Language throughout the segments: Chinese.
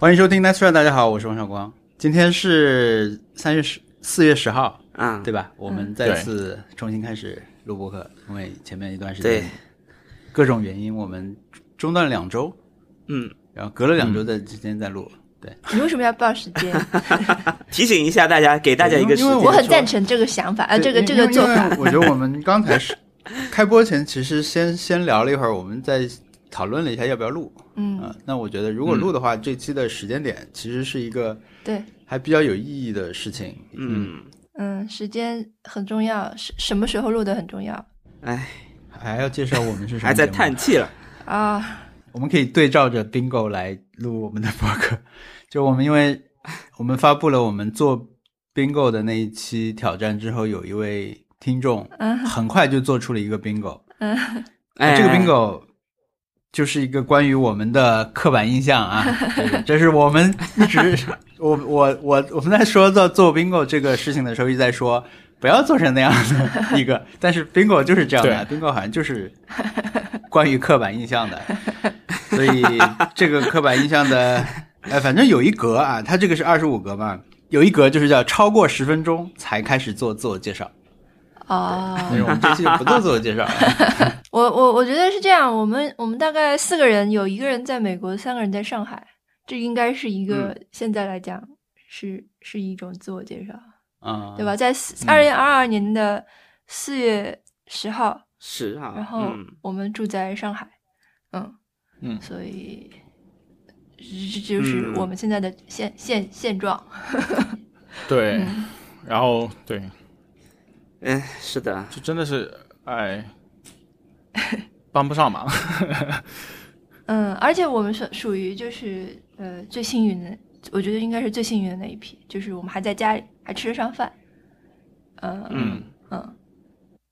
欢迎收听 Nice Try，大家好，我是王小光。今天是三月十四月十号，啊，对吧？我们再次重新开始录播客，因为前面一段时对间各种原因，我们中断了两周，嗯，然后隔了两周的之间再录。对，你为什么要报时间？提醒一下大家，给大家一个时因为间。我很赞成这个想法，啊，这个这个做。法。我觉得我们刚才是开播前，其实先先聊了一会儿，我们再讨论了一下要不要录。嗯，啊，那我觉得如果录的话，这期的时间点其实是一个对，还比较有意义的事情。嗯，嗯，时间很重要，什什么时候录的很重要哎，还要介绍我们是什么还在叹气了。啊。我们可以对照着 Bingo 来录我们的播客。就我们因为我们发布了我们做 Bingo 的那一期挑战之后，有一位听众嗯很快就做出了一个 Bingo。嗯，哎，这个 Bingo 就是一个关于我们的刻板印象啊，这是我们一直 我我我我们在说到做 Bingo 这个事情的时候，一直在说不要做成那样的一个，但是 Bingo 就是这样的，Bingo 好像就是关于刻板印象的，所以这个刻板印象的，呃，反正有一格啊，它这个是二十五格嘛，有一格就是叫超过十分钟才开始做自我介绍，哦 那，是我们这期就不做自我介绍了。我我我觉得是这样，我们我们大概四个人，有一个人在美国，三个人在上海，这应该是一个、现在来讲是是一种自我介绍，啊，对吧？？在二零二二年的四月十号，十号，然后嗯我们住在上海，嗯嗯所以这这就是嗯我们现在的现、现现状。对，嗯然后对，哎，是的，就真的是哎，帮不上忙。嗯，而且我们属属于就是呃最幸运的，我觉得应该是最幸运的那一批，就是我们还在家里还吃得上饭，嗯嗯，嗯，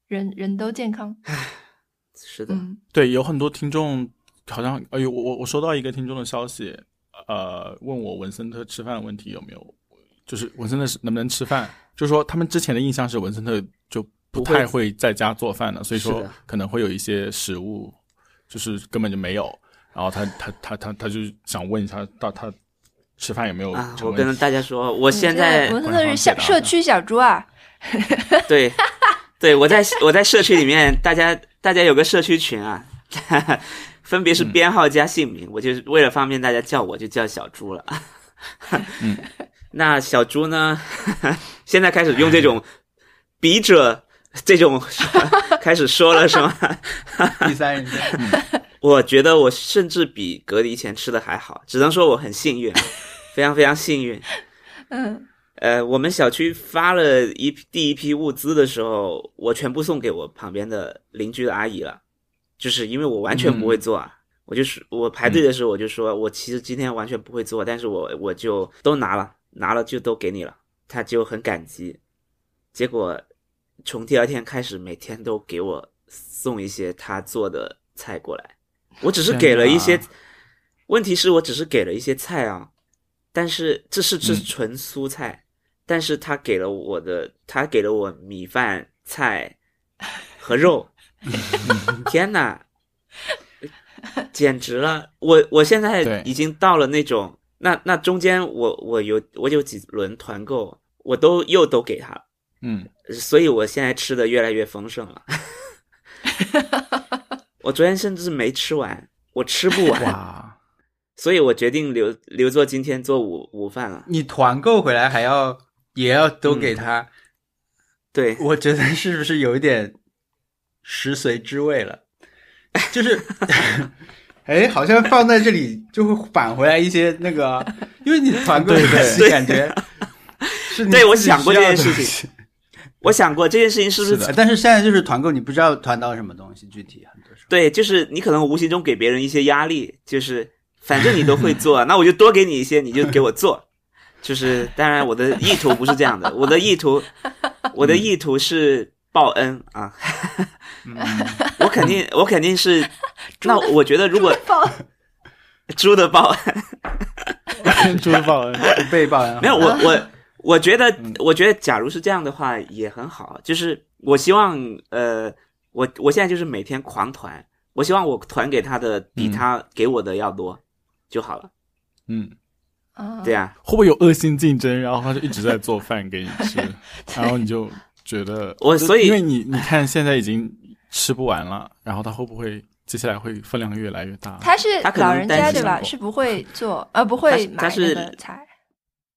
人人都健康，是的，嗯。对，有很多听众好像，哎呦，我我我收到一个听众的消息，呃，问我文森特吃饭的问题有没有，就是文森特是能不能吃饭，就是说他们之前的印象是文森特就不太会在家做饭的，所以说可能会有一些食物就是根本就没有，然后他他他他他就想问一下，到他吃饭有没有？我跟大家说，我现你在我真的是小社区小猪啊，对，对我在我在社区里面，大家大家有个社区群啊，分别是嗯。编号加姓名，我就是为了方便大家叫我，就叫小猪了。嗯，那小猪呢，现在开始用这种笔者 这种开始说了是吗？第三人称，我觉得我甚至比隔离前吃的还好，只能说我很幸运，非常非常幸运。嗯呃，我们小区发了一批第一批物资的时候，我全部送给我旁边的邻居的阿姨了，就是因为我完全不会做啊。我就是我排队的时候我就说，我其实今天完全不会做，但是我我就都拿了，拿了就都给你了，他就很感激。结果从第二天开始，每天都给我送一些他做的菜过来，我只是给了一些，问题是我只是给了一些菜啊，但是这是这是嗯纯蔬菜，但是他给了我的，他给了我米饭、菜和肉，天哪，简直了！我我现在已经到了那种，那那中间我我有我有几轮团购，我都又都给他了，嗯，所以我现在吃的越来越丰盛了。我昨天甚至没吃完，我吃不完，哇，所以我决定留留作今天做午午饭了。你团购回来还要也要都给他，对，我觉得是不是有一点食髓知味了？就是，哎，好像放在这里就会返回来一些那个，因为你团购对对你感觉是你对我想过这件事的东西我想过这件事情是不是是但是现在就是团购，你不知道团到什么东西，具体很多时候。对，就是你可能无形中给别人一些压力，就是反正你都会做，那我就多给你一些，你就给我做。就是当然我的意图不是这样的，我的意图，我的意图是报恩啊，嗯，我肯定我肯定是，那我觉得如果报猪的报恩猪的报恩，被报恩没有我我我觉得我觉得假如是这样的话也很好，就是我希望呃我我现在就是每天狂团，我希望我团给他的比嗯他给我的要多就好了。嗯，啊，对啊，会不会有恶性竞争？然后他就一直在做饭给你吃，然后你就觉得我所以因为你你看现在已经吃不完了，然后他会不会接下来会分量越来越大？他是他可能老人家对吧？是不会做，呃，不会买他是那个菜。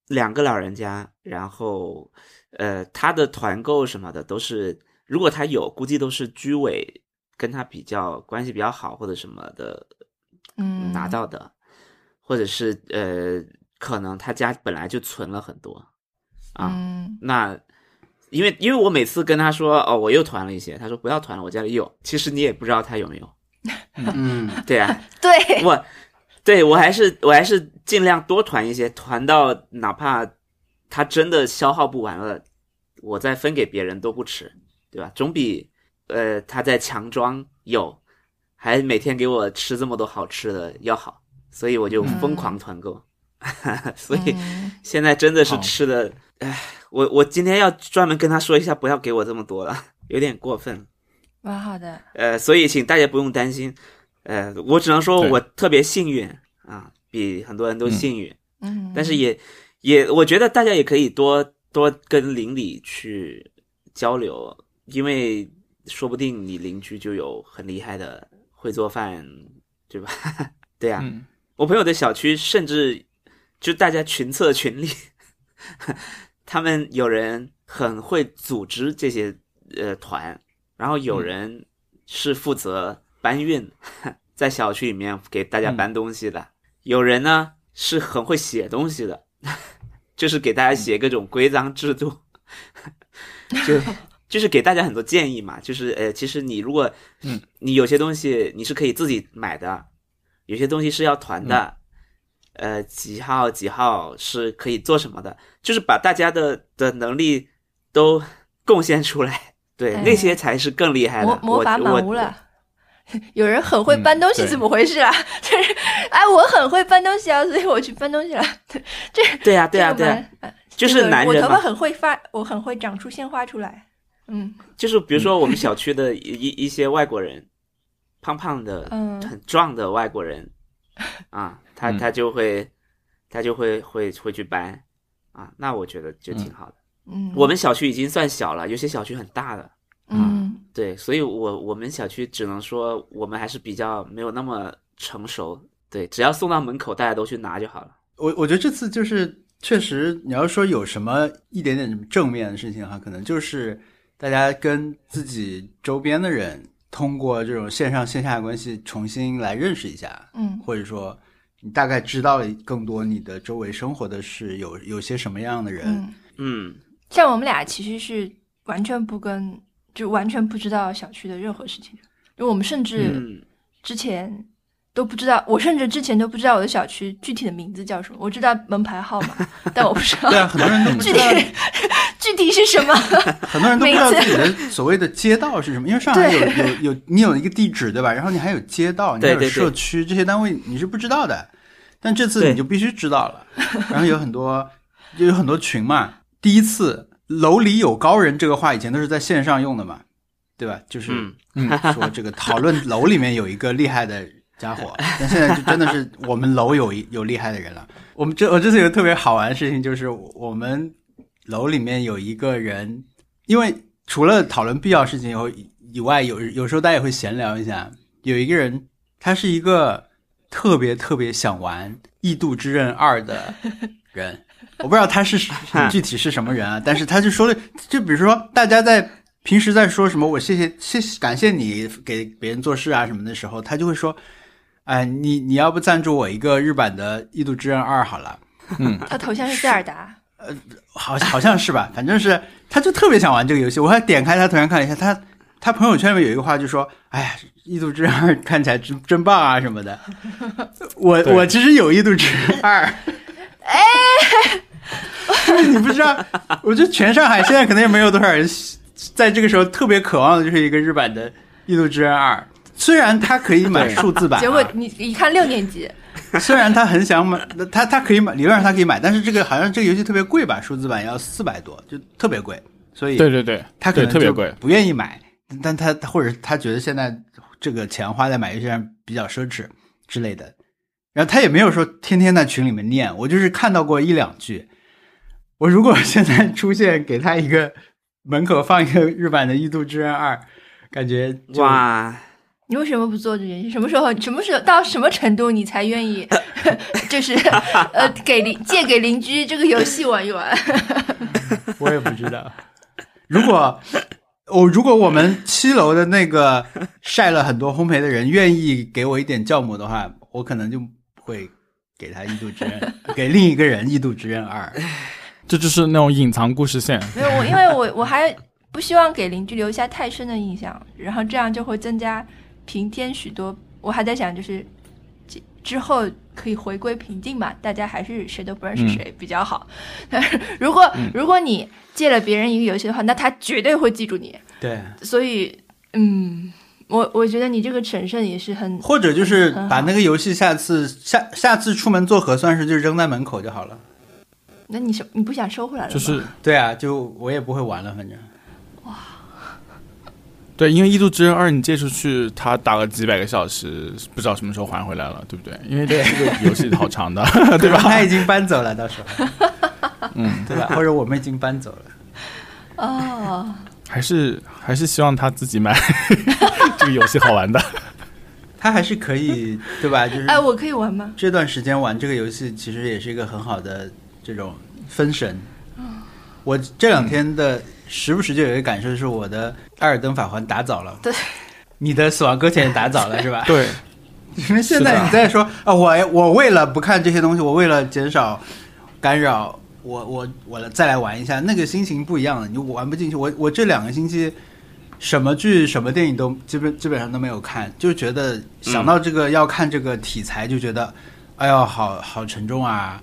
两个老人家，然后呃，他的团购什么的都是，如果他有，估计都是居委跟他比较关系比较好或者什么的嗯，拿到的，或者是呃，可能他家本来就存了很多啊。嗯那因为因为我每次跟他说哦，我又团了一些，他说不要团了，我家里有。其实你也不知道他有没有。嗯，对啊，对，我对我还是我还是尽量多团一些，团到哪怕他真的消耗不完了，我再分给别人都不迟，对吧？总比呃他在强装有，还每天给我吃这么多好吃的要好，所以我就疯狂团购。所以嗯现在真的是吃的，唉，我我今天要专门跟他说一下，不要给我这么多了，有点过分。蛮好的。呃，所以请大家不用担心，呃，我只能说我特别幸运啊，比很多人都幸运，嗯，但是也也，我觉得大家也可以多多跟邻里去交流，因为说不定你邻居就有很厉害的会做饭，对吧？对啊，嗯，我朋友的小区甚至就大家群策群力，他们有人很会组织这些呃团，然后有人是负责搬运，在小区里面给大家搬东西的，有人呢是很会写东西的，就是给大家写各种规章制度，就就是给大家很多建议嘛，就是呃，其实你如果嗯，你有些东西你是可以自己买的，有些东西是要团的，呃，几号几号是可以做什么的，就是把大家的的能力都贡献出来，对，哎那些才是更厉害的。魔魔法我我满屋了。有人很会搬东西，怎么回事啊？就是，哎，我很会搬东西啊，所以我去搬东西了。这对呀、对呀、对就是男人我头发很会发，我很会长出鲜花出来。嗯。就是比如说我们小区的一一一些外国人，胖胖的、嗯。很壮的外国人，啊，他嗯。他就会他就会会会去搬，啊，那我觉得就挺好的。嗯，我们小区已经算小了，有些小区很大的，嗯。对，所以我我们小区只能说我们还是比较没有那么成熟，对，只要送到门口，大家都去拿就好了。我我觉得这次就是确实，你要说有什么一点点正面的事情哈，可能就是大家跟自己周边的人通过这种线上线下的关系重新来认识一下，嗯。或者说你大概知道了更多你的周围生活的是有有些什么样的人，嗯，嗯，像我们俩其实是完全不跟，就完全不知道小区的任何事情的，因为我们甚至嗯之前都不知道，我甚至之前都不知道我的小区具体的名字叫什么，我知道门牌号码，但我不知道对啊，很多人都不 具知道，体具体是什么。很多人都不知道自己的所谓的街道是什么，因为上海有有有你有一个地址对吧？然后你还有街道，你还有对对对社区这些单位你是不知道的，但这次你就必须知道了。然后有很多就有很多群嘛，第一次楼里有高人这个话以前都是在线上用的嘛，对吧？就是嗯说这个讨论楼里面有一个厉害的家伙，但现在就真的是我们楼有一有厉害的人了。我们这我这次有个特别好玩的事情，就是我们楼里面有一个人，因为除了讨论必要事情以后以外，有有时候大家也会闲聊一下。有一个人，他是一个特别特别想玩《异度之刃二》的人，我不知道他是具体是什么人啊，但是他就说了，就比如说大家在平时在说什么，我谢谢谢谢感谢你给别人做事啊什么的时候，他就会说，哎，你你要不赞助我一个日版的《异度之刃二》好了。他头像是塞尔达，呃好好像是吧，反正是他就特别想玩这个游戏。我还点开他头像看了一下，他他朋友圈里面有一个话就说：“哎呀，异度之刃二看起来真真棒啊什么的。我”对我其实有异度之刃二，哎，就是你不知道，我觉得全上海现在可能也没有多少人 在这个时候特别渴望的就是一个日版的异度之刃二。虽然他可以买数字版、啊，结果你一看六年级，虽然他很想买，他他可以买，理论上他可以买，但是这个好像这个游戏特别贵吧，数字版要四百多，就特别贵，所以对对对，他可能就特别贵。不愿意买，但他或者他觉得现在这个钱花在买游戏上比较奢侈之类的。然后他也没有说天天在群里面念，我就是看到过一两句。我如果现在出现给他一个门口放一个日版的《异度之刃二》，感觉哇，你为什么不做这件事？什么时候？什么时候到什么程度你才愿意，就是呃给邻借给邻居这个游戏玩一玩？我也不知道。如果我、如果我们七楼的那个晒了很多烘焙的人愿意给我一点酵母的话，我可能就会给他《异度之刃》，给另一个人《异度之刃二》。这就是那种隐藏故事线。没有我，因为我我还不希望给邻居留下太深的印象，然后这样就会增加平添许多。我还在想，就是之之后可以回归平静嘛，大家还是谁都不认识谁比较好。但是如果、如果你借了别人一个游戏的话，那他绝对会记住你。对，所以，嗯，我我觉得你这个审慎也是很或者就是把那个游戏下次下下次出门做核酸时就扔在门口就好了。那你收你不想收回来了？就是对啊，就我也不会玩了，反正。哇 对，因为《异度之刃二》你借出去，他打了几百个小时，不知道什么时候还回来了，对不对？因为这个游戏好长的，对吧？他已经搬走了，到时候，嗯，对吧？或者我们已经搬走了。哦，还是还是希望他自己买这个游戏好玩的。他还是可以，对吧？就是哎，我可以玩吗？这段时间玩这个游戏，其实也是一个很好的这种分神。我这两天的时不时就有一个感受，是我的《艾尔登法环》打早了，对，你的《死亡搁浅》也打早了，是吧？对，因为现在你在说啊，我我为了不看这些东西，我为了减少干扰，我我我再来玩一下，那个心情不一样了。你玩不进去，我我这两个星期什么剧、什么电影都基本基本上都没有看，就觉得想到这个要看这个题材，就觉得哎呦，好好沉重啊，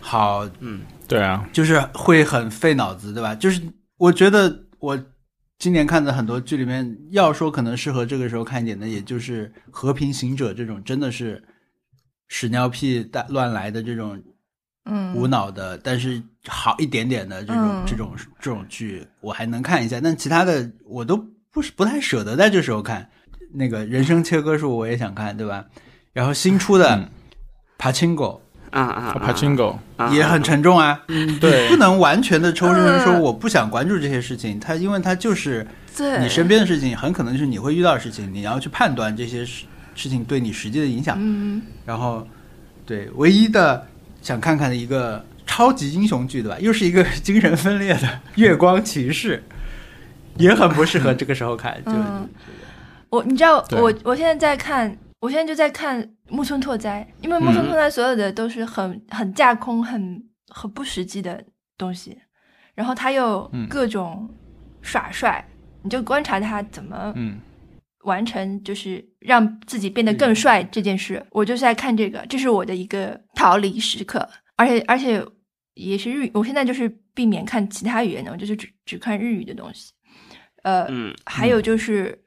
好嗯对啊，就是会很费脑子，对吧？就是我觉得我今年看的很多剧里面，要说可能适合这个时候看一点的，也就是《和平行者》这种，真的是屎尿屁大乱来的这种嗯，无脑的，但是好一点点的这种、嗯这种这种剧，我还能看一下。但其他的我都不是不太舍得在这时候看。那个人生切割术我也想看，对吧？然后新出的嗯《帕青狗啊啊啊 Pachinko，啊也很沉重啊，对。不能完全的抽身说嗯我不想关注这些事情，它因为它就是你身边的事情，很可能就是你会遇到的事情，你要去判断这些事事情对你实际的影响。嗯，然后，对唯一的想看看的一个超级英雄剧，对吧？又是一个精神分裂的《月光骑士》，也很不适合这个时候看。就、嗯。我你知道我我现在在看，我现在就在看木村拓哉，因为木村拓哉所有的都是很很架空、很很不实际的东西，然后他又嗯。各种耍帅，你就观察他怎么嗯，完成，就是让自己变得更帅这件事。我就是在看这个，这是我的一个逃离时刻，而且而且也是日语，我现在就是避免看其他语言的，我就是只只看日语的东西。呃，嗯还有就是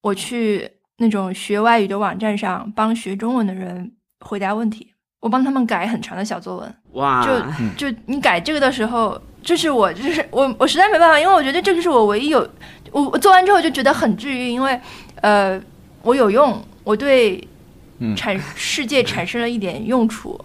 我去那种学外语的网站上帮学中文的人回答问题，我帮他们改很长的小作文。哇，就就你改这个的时候，这是我就是我我实在没办法，因为我觉得这个是我唯一有我我做完之后就觉得很治愈，因为呃我有用，我对嗯产世界产生了一点用处，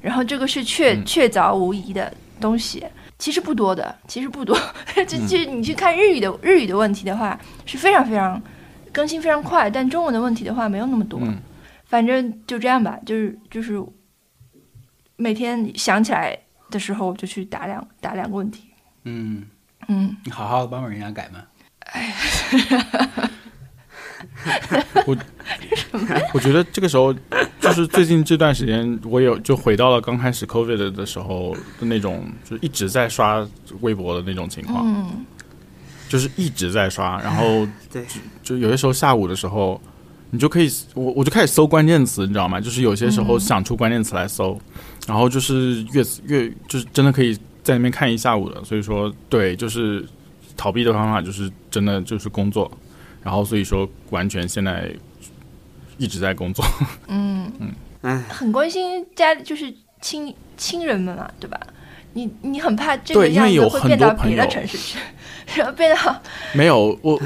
然后这个是确嗯确凿无疑的东西。其实不多的，其实不多。就就其实你去看日语的日语的问题的话，是非常非常更新非常快，但中文的问题的话没有那么多。嗯反正就这样吧，就是就是每天想起来的时候，我就去打两打两个问题。嗯，嗯，你好好帮帮人家改嘛。我觉得这个时候就是最近这段时间，我有就回到了刚开始 COVID 的时候的那种，就是一直在刷微博的那种情况，嗯，就是一直在刷，然后对，就有些时候下午的时候，你就可以，我我就开始搜关键词，你知道吗？就是有些时候嗯想出关键词来搜，然后就是越越就是真的可以在那边看一下午的。所以说，对，就是逃避的方法就是真的就是工作，然后所以说完全现在一直在工作。嗯 嗯，很关心家就是亲亲人们嘛，对吧？你你很怕这个对因样子为有很会变到别的多朋友。城市去，然后变到 没有我。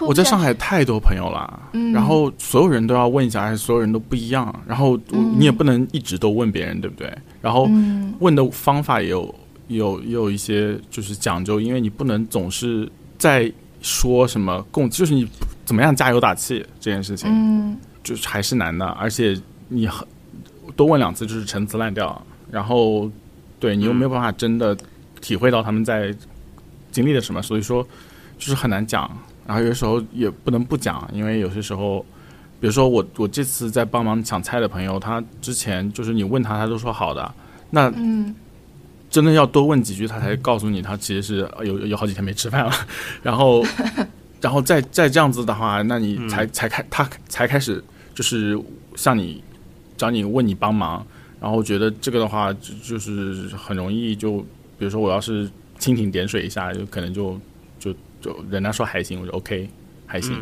我在上海太多朋友了，嗯。然后所有人都要问一下，而且所有人都不一样，然后嗯。你也不能一直都问别人，对不对？然后嗯。问的方法也有有也有一些就是讲究，因为你不能总是在说什么共，就是你怎么样加油打气这件事情，嗯。就是还是难的，而且你很多问两次就是陈词滥调，然后对你又没有办法真的体会到他们在经历了什么，所以说就是很难讲。然后有的时候也不能不讲，因为有些时候，比如说我我这次在帮忙抢菜的朋友，他之前就是你问他，他都说好的，那嗯。真的要多问几句，他才告诉你他其实是有有好几天没吃饭了，然后然后再再这样子的话，那你才、才开他才开始就是向你找你问你帮忙，然后我觉得这个的话就就是很容易就比如说我要是蜻蜓点水一下，就可能就就就人家说还行，我就 OK 还行，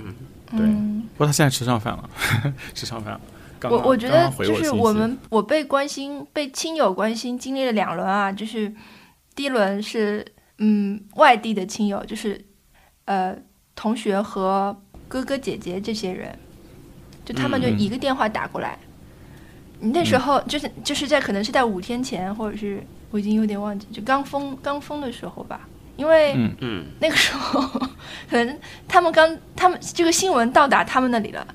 嗯对。嗯不过他现在吃上饭了，吃上饭了。刚刚我我觉得就是我们我被关心被亲友关心经历了两轮啊，就是第一轮是嗯外地的亲友，就是呃同学和哥哥姐姐这些人，就他们就嗯一个电话打过来，你那时候就是就是在可能是在五天前，或者是我已经有点忘记，就刚封刚封的时候吧，因为。嗯。嗯。那个时候，可能他们刚他们这个新闻到达他们那里了，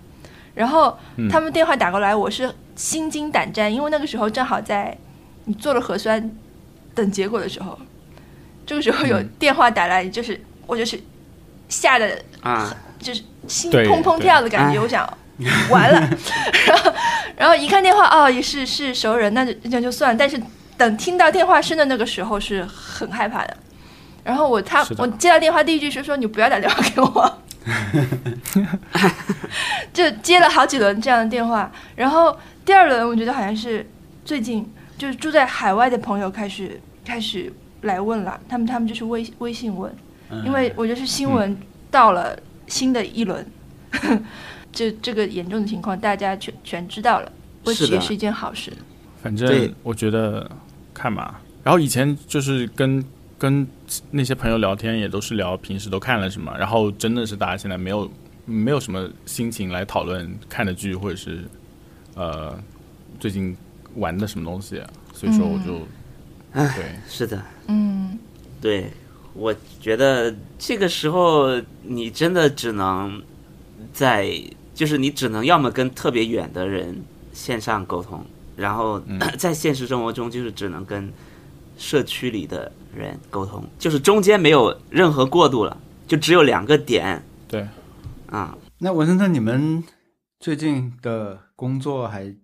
然后嗯。他们电话打过来，我是心惊胆战，因为那个时候正好在你做了核酸等结果的时候，这个时候有嗯。电话打来，就是我就是吓得啊，就是心对砰砰跳的感觉，哎我想完了，然后然后一看电话，哦，也是是熟人，那就那就算。了。但是等听到电话声的那个时候是很害怕的。然后我他我接到电话第一句是说你不要打电话给我，就接了好几轮这样的电话。然后第二轮我觉得好像是最近就是住在海外的朋友开始开始来问了，他们他们就是微微信问，嗯。因为我觉得是新闻到了新的一轮，这这个严重的情况大家全全知道了，或许也是一件好事。反正我觉得看吧。然后以前就是跟跟那些朋友聊天，也都是聊平时都看了什么，然后真的是大家现在没有没有什么心情来讨论看的剧或者是呃最近玩的什么东西，所以说我就、对。是的，嗯。对，我觉得这个时候你真的只能在，就是你只能要么跟特别远的人线上沟通，然后、在现实生活中就是只能跟社区里的人沟通，就是中间没有任何过渡了，就只有两个点对。啊。那文森特，你们最近的工作还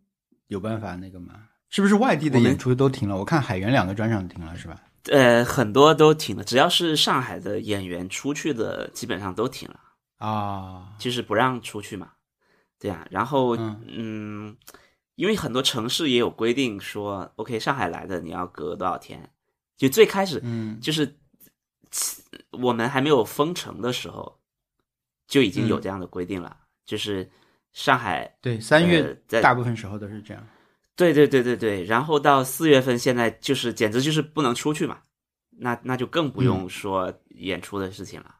有办法那个吗？是不是外地的演出都停了？我看海源两个专场停了，是吧？呃，很多都停了，只要是上海的演员出去的，基本上都停了。啊，就是不让出去嘛，对啊，然后嗯嗯因为很多城市也有规定说，OK，上海来的你要隔多少天？就最开始嗯就是我们还没有封城的时候，就已经有嗯这样的规定了，就是上海对，三呃月在大部分时候都是这样。对对对对对，然后到四月份，现在就是简直就是不能出去嘛，那那就更不用说演出的事情了。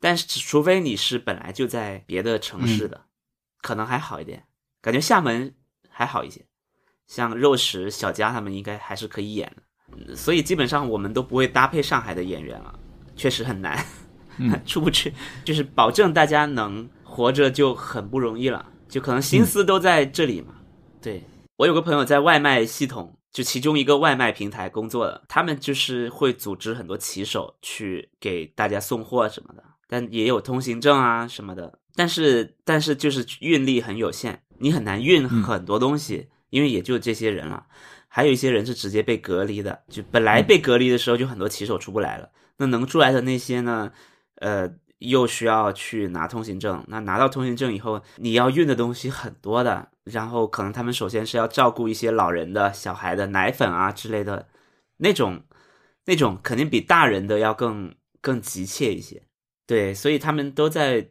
但是除非你是本来就在别的城市的，可能还好一点。感觉厦门还好一些，像肉食、小佳他们应该还是可以演的。嗯所以基本上我们都不会搭配上海的演员了，确实很难，出不去，就是保证大家能活着就很不容易了，就可能心思都在这里嘛。对我有个朋友在外卖系统，就其中一个外卖平台工作的，他们就是会组织很多骑手去给大家送货什么的，但也有通行证啊什么的，但是但是就是运力很有限，你很难运很多东西，因为也就这些人了。还有一些人是直接被隔离的，就本来被隔离的时候就很多骑手出不来了，那能出来的那些呢，呃，又需要去拿通行证。那拿到通行证以后，你要运的东西很多的，然后可能他们首先是要照顾一些老人的、小孩的奶粉啊之类的，那种那种肯定比大人的要更更急切一些。对，所以他们都在，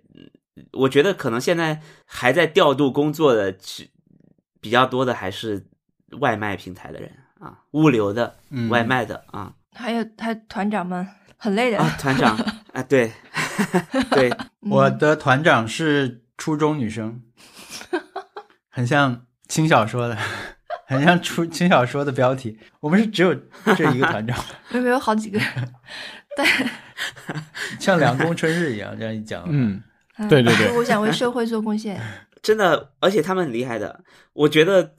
我觉得可能现在还在调度工作的只比较多的还是外卖平台的人啊，物流的、嗯。外卖的啊。还有还有团长们很累的，啊，团长 啊，对 对，嗯。我的团长是初中女生，很像轻小说的，很像初轻小说的标题。我们是只有这一个团长，没有没有好几个，对像凉宫春日一样，这样一讲，嗯，嗯对对对。我想为社会做贡献。真的，而且他们很厉害的。我觉得，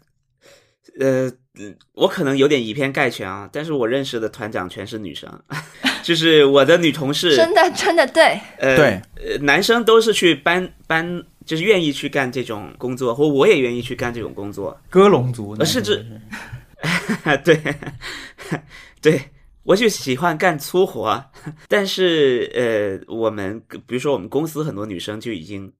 呃，嗯我可能有点以偏概全啊，但是我认识的团长全是女生，就是我的女同事，真的真的对，呃，对。呃，男生都是去搬搬，就是愿意去干这种工作，或我也愿意去干这种工作。歌龙族，呃甚至对，对，我就喜欢干粗活，但是呃，我们比如说我们公司很多女生就已经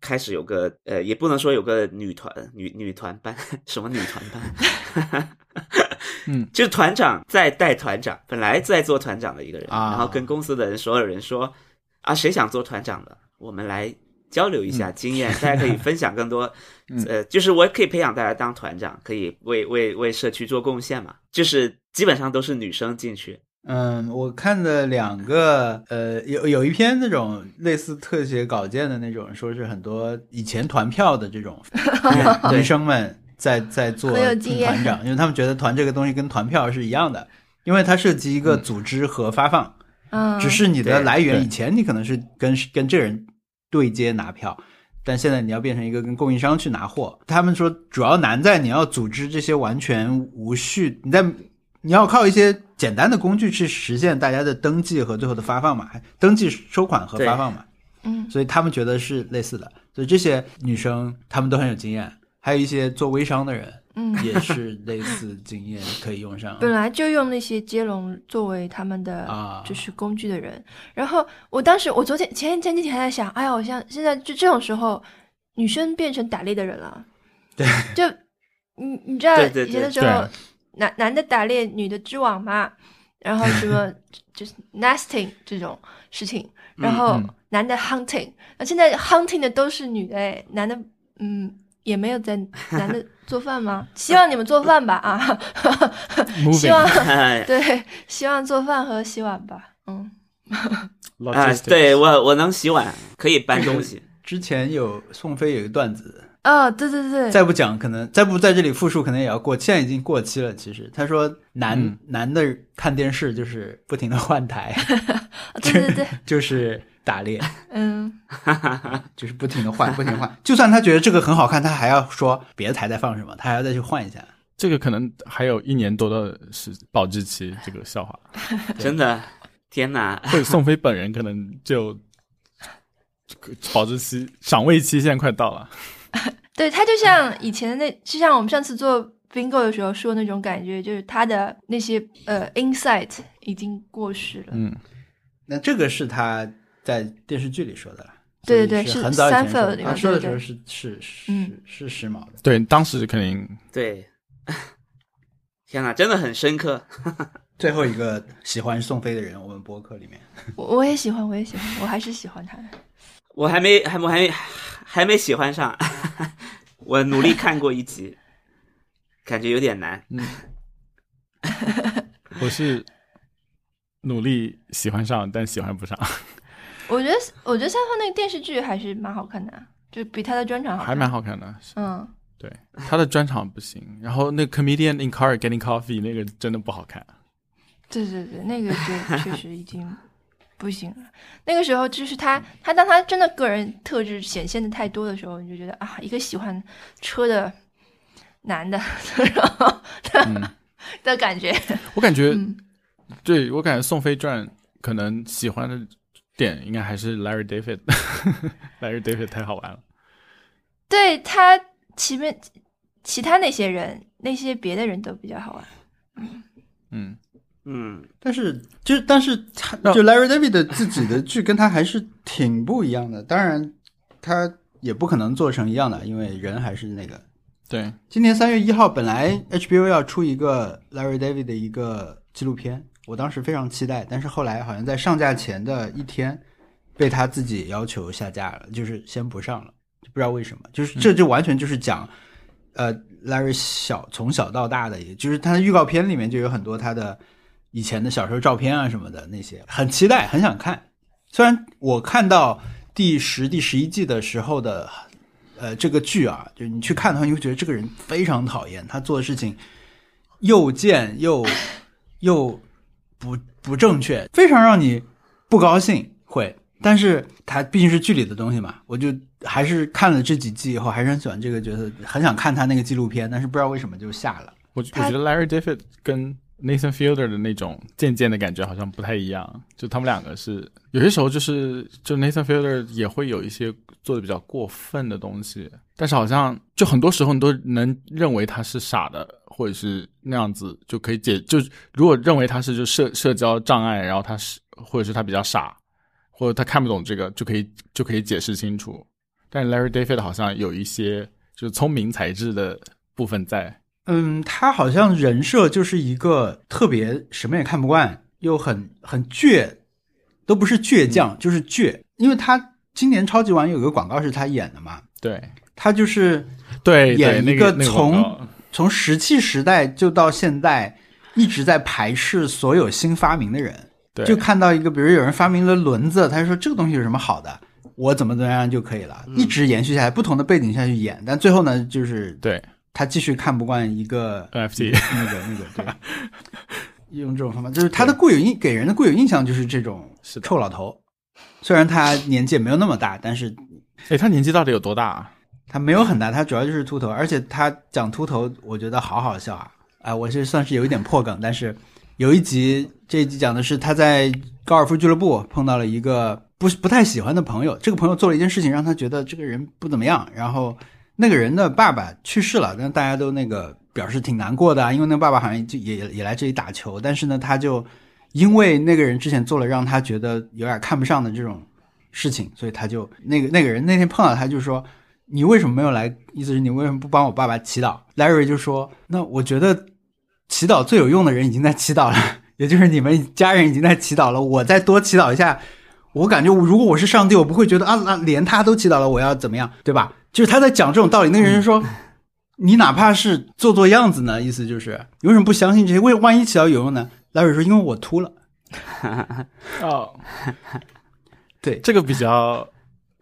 开始有个呃，也不能说有个女团女女团班，什么女团班，嗯，就是团长在带团长，本来在做团长的一个人，啊。然后跟公司的人所有人说啊，谁想做团长的，我们来。交流一下经验，大家可以分享更多，呃，就是我可以培养大家当团长，可以为为为社区做贡献嘛。就是基本上都是女生进去，嗯，我看的两个，呃，有有一篇那种类似特写稿件的那种，说是很多以前团票的这种 女女生们在在做团长，因为他们觉得团这个东西跟团票是一样的，因为它涉及一个组织和发放，嗯，只是你的来源以前你可能是跟跟这人对接拿票，但现在你要变成一个跟供应商去拿货。他们说主要难在你要组织这些完全无序，你在你要靠一些简单的工具去实现大家的登记和最后的发放嘛，还登记收款和发放嘛。嗯所以他们觉得是类似的。所以这些女生她们都很有经验，还有一些做微商的人嗯，也是类似经验 可以用上。本来就用那些接龙作为他们的啊就是工具的人。然后我当时我昨天前前几天还在想，哎呀，我像现在就这种时候，女生变成打猎的人了。对，就你你知道以前的时候对，男男的打猎，女的织网嘛，然后什么就是 nesting 这种事情，然后嗯男的 hunting，那现在 hunting 的都是女的，哎，男的嗯。也没有在 男的做饭吗？希望你们做饭吧啊！希望 哎，对，希望做饭和洗碗吧。嗯，啊对我我能洗碗，可以搬东西。之前有宋飞有一个段子，哦，对对对，再不讲，可能再不在这里复述，可能也要过，现在已经过期了。其实他说男、嗯男的看电视就是不停的换台，哦对对对，就是打猎，嗯，就是不停的换，不停地换。就算他觉得这个很好看，他还要说别的台在放什么，他还要再去换一下。这个可能还有一年多的是保质期，这个笑话。真的，天哪！会宋飞本人可能就保质期、赏味期现在快到了。对他就像以前的那，就像我们上次做 bingo 的时候说的那种感觉，就是他的那些呃 insight 已经过时了。嗯，那这个是他在电视剧里说的了。对对对是很早以前说的。他说的时候是是是嗯是时髦的。对，当时肯定对，天哪，真的很深刻。最后一个喜欢宋飞的人，我们博客里面，我我也喜欢，我也喜欢，我还是喜欢他的。我还没还我还没还没喜欢上，我努力看过一集，感觉有点难。我是努力喜欢上，但喜欢不上，我觉得我觉得三号那个电视剧还是蛮好看的，就比他的专场。还蛮好看的。嗯，对，他的专场不行，然后那个 comedian in car getting coffee 那个真的不好看。对对对，那个就确实已经不行了。那个时候就是他，他当他真的个人特质显现的太多的时候，你就觉得啊，一个喜欢车的男的，然后的、的感觉。我感觉，嗯对我感觉《宋飞传》可能喜欢的点应该还是 Larry David，Larry David 太好玩了。对他前面其他那些人，那些别的人都比较好玩。嗯，嗯，但是就但是他就 Larry David 的自己的剧跟他还是挺不一样的。当然，他也不可能做成一样的，因为人还是那个。对，今年三月一号，本来 HBO 要出一个 Larry David 的一个纪录片，我当时非常期待，但是后来好像在上架前的一天，被他自己要求下架了，就是先不上了，就不知道为什么。就是这就完全就是讲，呃，Larry 小从小到大的，也就是他的预告片里面就有很多他的以前的小时候照片啊什么的那些，很期待，很想看。虽然我看到第十、第十一季的时候的呃这个剧啊，就是你去看的话，你会觉得这个人非常讨厌，他做的事情又贱又又不不正确，非常让你不高兴。会，但是它毕竟是剧里的东西嘛，我就还是看了这几季以后，还是很喜欢这个角色，很想看他那个纪录片，但是不知道为什么就下了。我我觉得 Larry David 跟 Nathan Fielder 的那种渐渐的感觉好像不太一样，就他们两个是有些时候就是就 Nathan Fielder 也会有一些做的比较过分的东西，但是好像就很多时候你都能认为他是傻的，或者是那样子就可以解，就如果认为他是就社社交障碍，然后他是或者是他比较傻，或者他看不懂这个就可以就可以解释清楚，但 Larry David 好像有一些就是聪明才智的部分在。嗯，他好像人设就是一个特别什么也看不惯，又很很倔，都不是倔强，就是倔。因为他今年超级碗有个广告是他演的嘛，对他就是对，演一个从告从石器时代就到现在一直在排斥所有新发明的人，对就看到一个，比如有人发明了轮子，他就说这个东西有什么好的，我怎么怎么样就可以了，一直延续下来，不同的背景下去演，但最后呢，就是对他继续看不惯一个 NFT 那个那个对，用这种方法，就是他的固有印给人的固有印象就是这种臭老头，虽然他年纪也没有那么大，但是哎，他年纪到底有多大啊？他没有很大，他主要就是秃头，而且他讲秃头，我觉得好好笑啊！啊，我是算是有一点破梗，但是有一集，这一集讲的是他在高尔夫俱乐部碰到了一个不不太喜欢的朋友，这个朋友做了一件事情让他觉得这个人不怎么样，然后那个人的爸爸去世了，但大家都那个表示挺难过的，因为那个爸爸好像就也也来这里打球，但是呢，他就因为那个人之前做了让他觉得有点看不上的这种事情，所以他就那个那个人那天碰到他就说。你为什么没有来？意思是你为什么不帮我爸爸祈祷？Larry 就说：“那我觉得祈祷最有用的人已经在祈祷了，也就是你们家人已经在祈祷了，我再多祈祷一下。我感觉，如果我是上帝，我不会觉得啊，那连他都祈祷了，我要怎么样，对吧？就是他在讲这种道理。那个人就说：你哪怕是做做样子呢，意思就是你为什么不相信这些？为万一祈祷有用呢？Larry 说：因为我秃了。哦，对这个比较，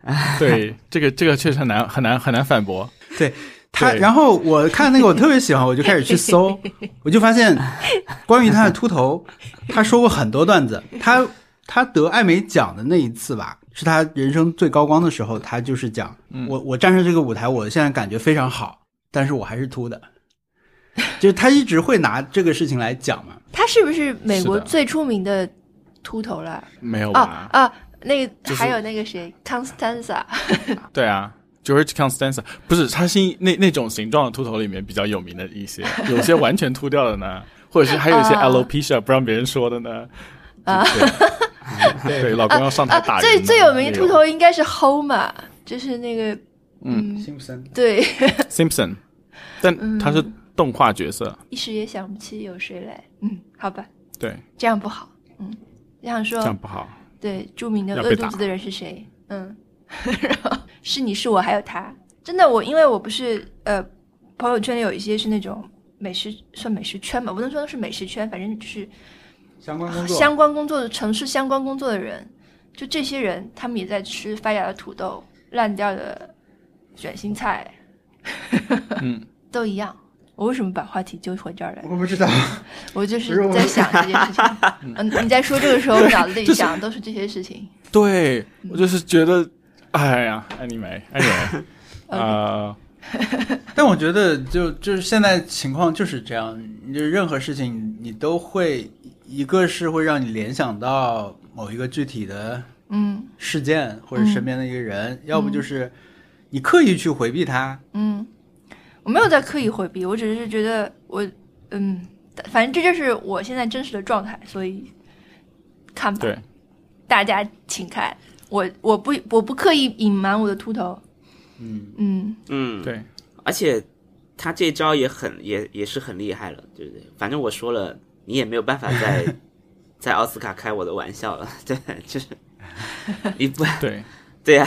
对，这个这个确实很难很难很难反驳。对他，对然后我看那个我特别喜欢，我就开始去搜，我就发现关于他的秃头，他说过很多段子。他他得艾美奖的那一次吧，是他人生最高光的时候，他就是讲我我站上这个舞台，我现在感觉非常好，但是我还是秃的。就是他一直会拿这个事情来讲嘛，他是不是美国最出名的秃头了？没有啊吧？啊，那个、就是还有那个谁，Constanza，对啊，George Constanza 不是他是那那种形状的秃头里面比较有名的一些，有些完全秃掉的呢，或者是还有一些啊。alopecia 不让别人说的呢。啊。对，对，老公要上台打啊，人、最最有名的秃头应该是 Homer，就是那个嗯，Simpson。对，Simpson，但嗯。他是动画角色，一时也想不起有谁来。嗯，好吧，对，这样不好。嗯，你想这样，不好。对，著名的饿肚子的人是谁？嗯，然后是你是我还有他。真的，我因为我不是呃，朋友圈里有一些是那种美食算美食圈吧，不能说是美食圈，反正就是相关工作，相关工作的城市相关工作的人，就这些人，他们也在吃发芽的土豆、烂掉的卷心菜，嗯，都一样。我为什么把话题揪回这儿来？我不知道，我就是在想这件事情。嗯，你在说这个时候，脑子里想的都是这些事情。对我就是觉得，哎呀，anyway，anyway，呃，但我觉得就就是现在情况就是这样，就是任何事情你都会，一个是会让你联想到某一个具体的嗯事件或者身边的一个人，要不就是你刻意去回避它。嗯，我没有在刻意回避，我只是觉得我嗯，反正这就是我现在真实的状态，所以看吧。对，大家请看，我我不我不刻意隐瞒我的秃头。嗯，嗯，嗯，对，而且他这招也很也也是很厉害了，对不对？反正我说了，你也没有办法在 在奥斯卡开我的玩笑了，对，就是你不对，对呀、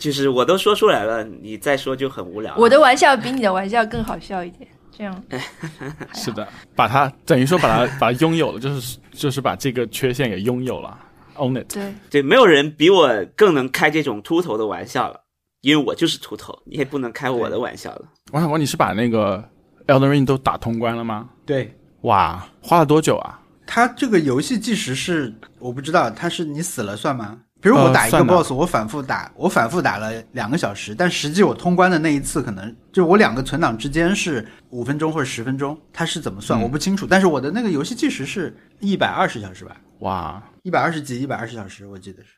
就是我都说出来了，你再说就很无聊。我的玩笑比你的玩笑更好笑一点，这样 是的，把它等于说把它 把它拥有了，就是就是把这个缺陷给拥有了。own it。对，对，没有人比我更能开这种秃头的玩笑了，因为我就是秃头，你也不能开我的玩笑了。王小光，你是把那个 Elden Ring 都打通关了吗？对，哇，花了多久啊？它这个游戏计时是我不知道，它是你死了算吗？比如我呃打一个 boss，我反复打，我反复打了两个小时，但实际我通关的那一次，可能就我两个存档之间是五分钟或者十分钟，它是怎么算嗯我不清楚。但是我的那个游戏计时是一百二十小时吧，哇，一百二十几，一百二十小时，我记得是。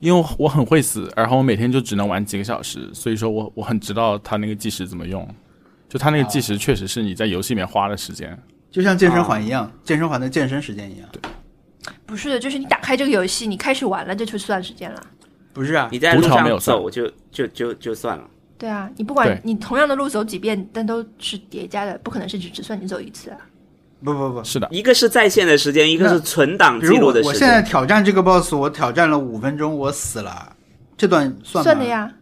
因为我很会死，然后我每天就只能玩几个小时，所以说我我很知道它那个计时怎么用。就它那个计时确实是你在游戏里面花的时间。就像健身环一样，健身环的健身时间一样。不是的，就是你打开这个游戏，你开始玩了，这就算时间了。不是啊，你在路上走就就就就算了。对啊，你不管你同样的路走几遍，但都是叠加的，不可能是只只算你走一次啊。不不不，是的，一个是在线的时间，一个是存档记录的时间我现在。挑战这个 boss，我挑战了五分钟，我死了，这段算吗？算的，呀，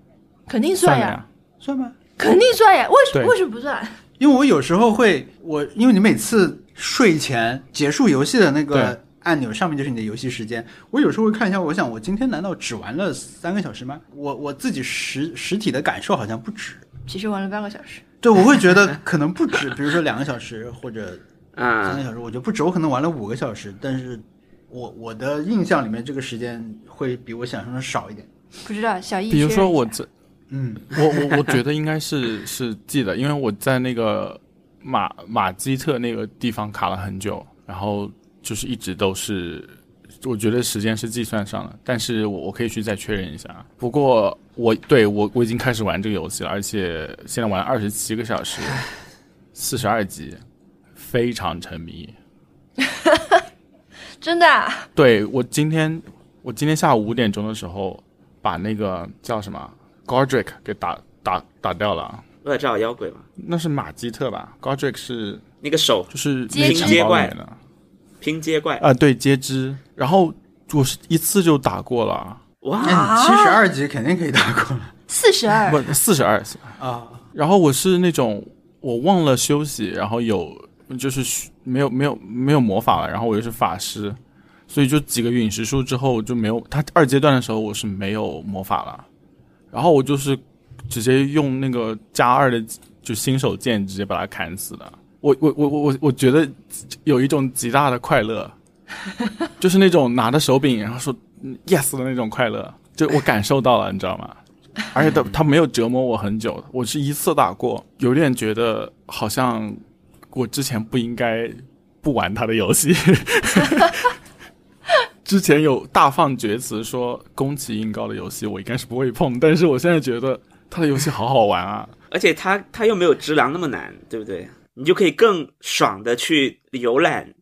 肯定，算呀。算吗？肯定算呀。为什对为什么不算？因为我有时候会，我因为你每次睡前结束游戏的那个对按钮上面就是你的游戏时间，我有时候会看一下，我想我今天难道只玩了三个小时吗？我我自己实实体的感受好像不止，其实玩了半个小时。对我会觉得可能不止，比如说两个小时或者 三个啊，小时，我觉得不止，我可能玩了五个小时，但是我我的印象里面这个时间会比我想象的少一点。不知道小易，比如说我这，嗯，我我我觉得应该是是记得，因为我在那个马马基特那个地方卡了很久，然后就是一直都是，我觉得时间是计算上了，但是我我可以去再确认一下。不过我对我我已经开始玩这个游戏了，而且现在玩二十七个小时，四十二级，非常沉迷。真的啊 对我今天我今天下午五点钟的时候把那个叫什么 Godric 给打打打掉了。恶兆妖鬼吧，那是马基特吧？Godric 是那个手就是接那个接怪的拼接怪，啊、对，接肢。然后我是一次就打过了，哇，那你七十二级肯定可以打过了四十二，不四十二。啊。然后我是那种我忘了休息，然后有就是没有没有没有魔法了，然后我又是法师，所以就几个陨石术之后就没有。他二阶段的时候我是没有魔法了，然后我就是直接用那个加二的就新手剑直接把他砍死了。我我我我我我觉得有一种极大的快乐，就是那种拿着手柄然后说嗯 yes 的那种快乐，就我感受到了，你知道吗？而且他 他没有折磨我很久，我是一次打过，有点觉得好像我之前不应该不玩他的游戏。之前有大放厥词说宫崎英高的游戏我应该是不会碰，但是我现在觉得他的游戏好好玩啊！而且他他又没有直狼那么难，对不对？你就可以更爽的去游览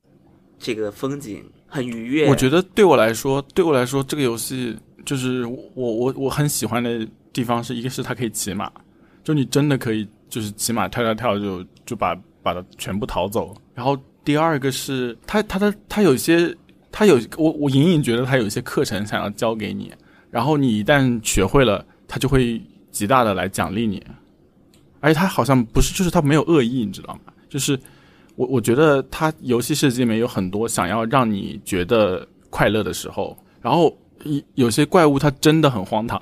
这个风景，很愉悦。我觉得对我来说，对我来说这个游戏就是我我我很喜欢的地方是一个是它可以骑马，就你真的可以就是骑马跳跳跳就就把把它全部逃走。然后第二个是它它的它有些它有我我隐隐觉得它有一些课程想要教给你，然后你一旦学会了，它就会极大的来奖励你。而且他好像不是，就是他没有恶意，你知道吗？就是我我觉得他游戏设计里面有很多想要让你觉得快乐的时候，然后一有些怪物它真的很荒唐，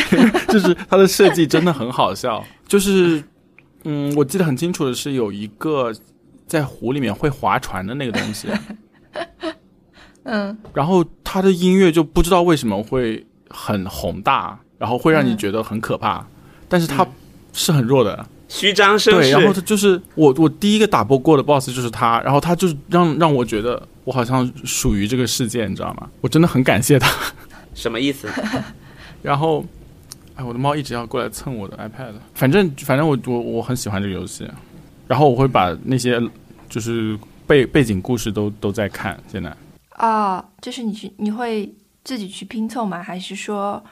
就是它的设计真的很好笑。就是嗯，我记得很清楚的是有一个在湖里面会划船的那个东西，嗯，然后它的音乐就不知道为什么会很宏大，然后会让你觉得很可怕，但是它是很弱的。虚张声势对，然后，他就是我，我第一个打不过的 BOSS 就是他，然后他就是让让我觉得我好像属于这个世界，你知道吗？我真的很感谢他。什么意思？然后，哎，我的猫一直要过来蹭我的 iPad，反正反正我我我很喜欢这个游戏，然后我会把那些就是背背景故事都都在看。现在哦，就是你去你会自己去拼凑吗？还是说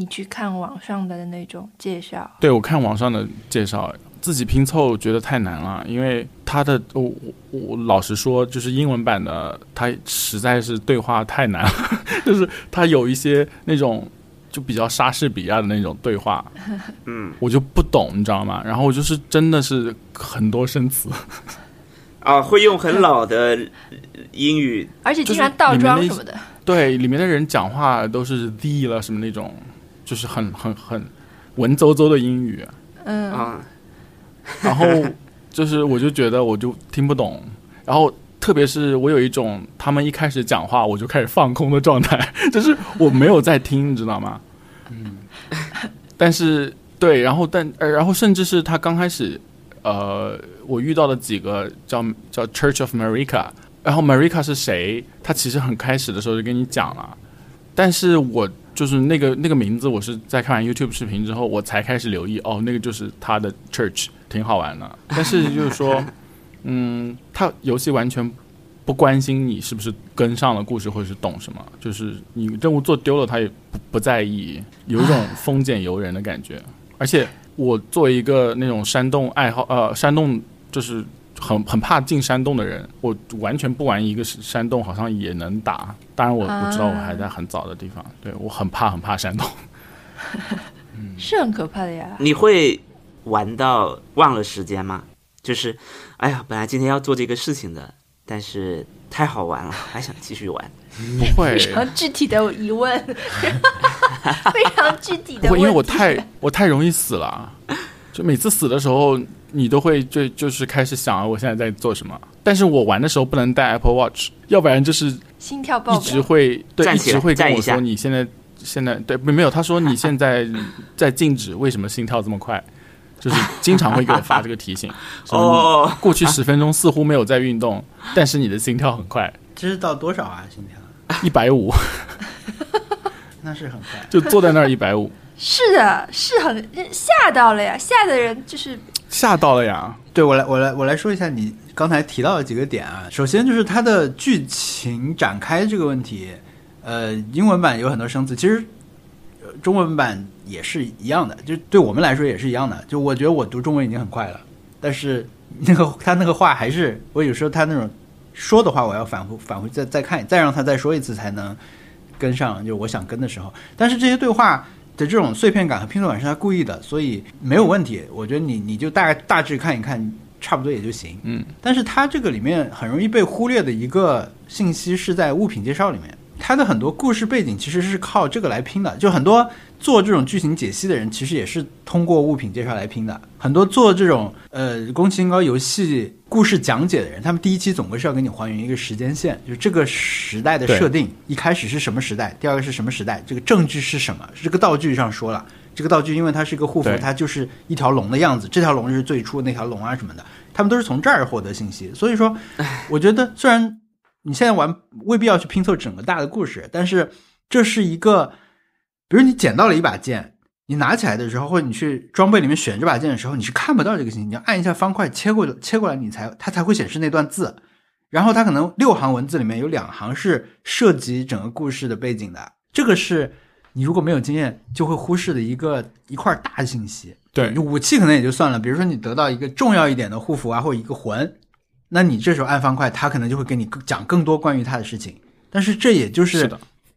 你去看网上的那种介绍？对我看网上的介绍，自己拼凑觉得太难了，因为他的我我我老实说，就是英文版的，他实在是对话太难了，就是他有一些那种就比较莎士比亚的那种对话，嗯，我就不懂，你知道吗？然后我就是真的是很多生词，啊，会用很老的英语，而且经常倒装什么的。对，里面的人讲话都是 the 了什么那种，就是很很很文绉绉的英语，嗯，啊，然后就是我就觉得我就听不懂，然后特别是我有一种他们一开始讲话我就开始放空的状态，就是我没有在听，你知道吗？嗯，但是对，然后但呃然后甚至是他刚开始，呃，我遇到的几个叫叫 Church of America，然后 Marika 是谁？他其实很开始的时候就跟你讲了，但是我就是那个那个名字，我是在看完 YouTube 视频之后，我才开始留意，哦，那个就是他的 Church，挺好玩的。但是就是说，嗯，他游戏完全不关心你是不是跟上了故事，或者是懂什么，就是你任务做丢了，他也不不在意，有一种丰俭由人的感觉。而且我作为一个那种山洞爱好，呃，山洞就是很很怕进山洞的人，我完全不玩一个山洞，好像也能打。当然我，我知道我还在很早的地方，对我很怕很怕山洞。是很可怕的呀。你会玩到忘了时间吗？就是，哎呀，本来今天要做这个事情的，但是太好玩了，还想继续玩。不会 非，常具体的疑问，非常具体的因为我太我太容易死了，就每次死的时候，你都会就就是开始想啊我现在在做什么。但是我玩的时候不能带 Apple Watch，要不然就是心跳爆一直。会对一直会跟我说你现在现在对没有，他说你现在 在静止，为什么心跳这么快？就是经常会给我发这个提醒，说哦过去十分钟似乎没有在运动，但是你的心跳很快，这是到多少啊？心跳？一百五，那是很快。就坐在那儿一百五，是的，是很吓到了呀，吓的人就是吓到了呀！对我来，我来，我来说一下你刚才提到的几个点啊。首先就是它的剧情展开这个问题，呃，英文版有很多生字，其实、呃中文版也是一样的，就对我们来说也是一样的。就我觉得我读中文已经很快了，但是那个他那个话还是我有时候他那种说的话，我要反复反复再再看，再让他再说一次才能跟上，就我想跟的时候。但是这些对话的这种碎片感和拼凑感是他故意的，所以没有问题。我觉得你你就大概大致看一看，差不多也就行。嗯，但是它这个里面很容易被忽略的一个信息是在物品介绍里面，它的很多故事背景其实是靠这个来拼的。就很多做这种剧情解析的人，其实也是通过物品介绍来拼的。很多做这种呃宫崎英高游戏故事讲解的人，他们第一期总归是要给你还原一个时间线，就是这个时代的设定，一开始是什么时代，第二个是什么时代，这个证据是什么？这个道具上说了。这个道具因为它是一个护符，它就是一条龙的样子，这条龙是最初那条龙啊什么的，他们都是从这儿获得信息。所以说，我觉得虽然你现在玩未必要去拼凑整个大的故事，但是这是一个，比如你捡到了一把剑，你拿起来的时候，或者你去装备里面选这把剑的时候，你是看不到这个信息，你要按一下方块切过切过来，你才它才会显示那段字。然后它可能六行文字里面有两行是涉及整个故事的背景的，这个是你如果没有经验就会忽视的一个一块大信息。对你武器可能也就算了，比如说你得到一个重要一点的护符啊，或者一个魂，那你这时候按方块，它可能就会给你更讲更多关于它的事情。但是这也就是，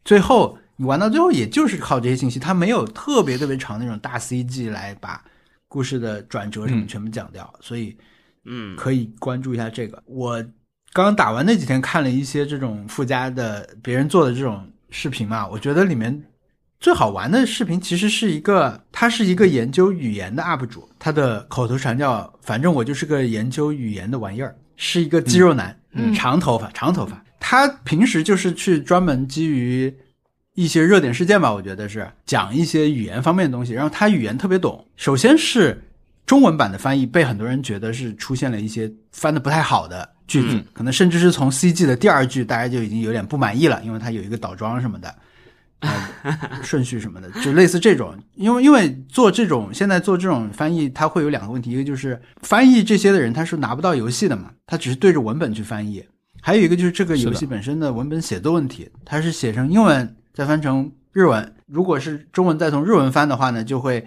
最后你玩到最后，也就是靠这些信息，它没有特别特别长那种大 CG 来把故事的转折什么嗯全部讲掉，所以嗯，可以关注一下这个。我刚刚打完那几天看了一些这种附加的别人做的这种视频嘛，我觉得里面最好玩的视频其实是一个，他是一个研究语言的 UP 主，他的口头禅叫“反正我就是个研究语言的玩意儿”，是一个肌肉男，嗯长头发，长头发。他平时就是去专门基于一些热点事件吧，我觉得是讲一些语言方面的东西，然后他语言特别懂。首先是中文版的翻译被很多人觉得是出现了一些翻的不太好的句子，嗯可能甚至是从 CG 的第二句大家就已经有点不满意了，因为它有一个倒装什么的。呃，顺序什么的，就类似这种，因为因为做这种现在做这种翻译，它会有两个问题，一个就是翻译这些的人他是拿不到游戏的嘛，他只是对着文本去翻译，还有一个就是这个游戏本身的文本写作问题，它是写成英文再翻成日文，如果是中文再从日文翻的话呢，就会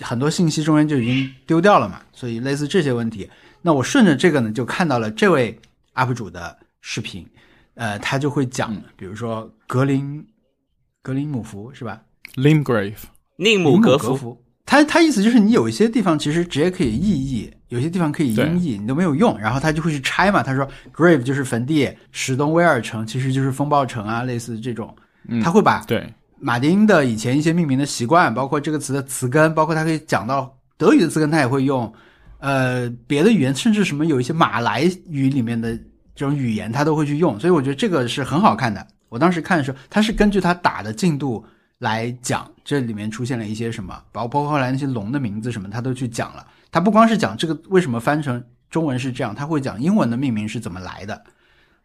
很多信息中间就已经丢掉了嘛，所以类似这些问题，那我顺着这个呢，就看到了这位 UP 主的视频，呃，他就会讲，比如说格林格林姆福是吧？Limgrave，宁姆姆格夫，格夫，他他意思就是你有一些地方其实直接可以意译，有些地方可以音译，你都没有用，然后他就会去拆嘛。他说 grave 就是坟地，史东威尔城其实就是风暴城啊，类似这种，嗯他会把对，马丁的以前一些命名的习惯，包括这个词的词根，包括他可以讲到德语的词根，他也会用，呃，别的语言，甚至什么有一些马来语里面的这种语言，他都会去用，所以我觉得这个是很好看的。我当时看的时候，他是根据他打的进度来讲，这里面出现了一些什么，包包括后来那些龙的名字什么，他都去讲了。他不光是讲这个为什么翻成中文是这样，他会讲英文的命名是怎么来的。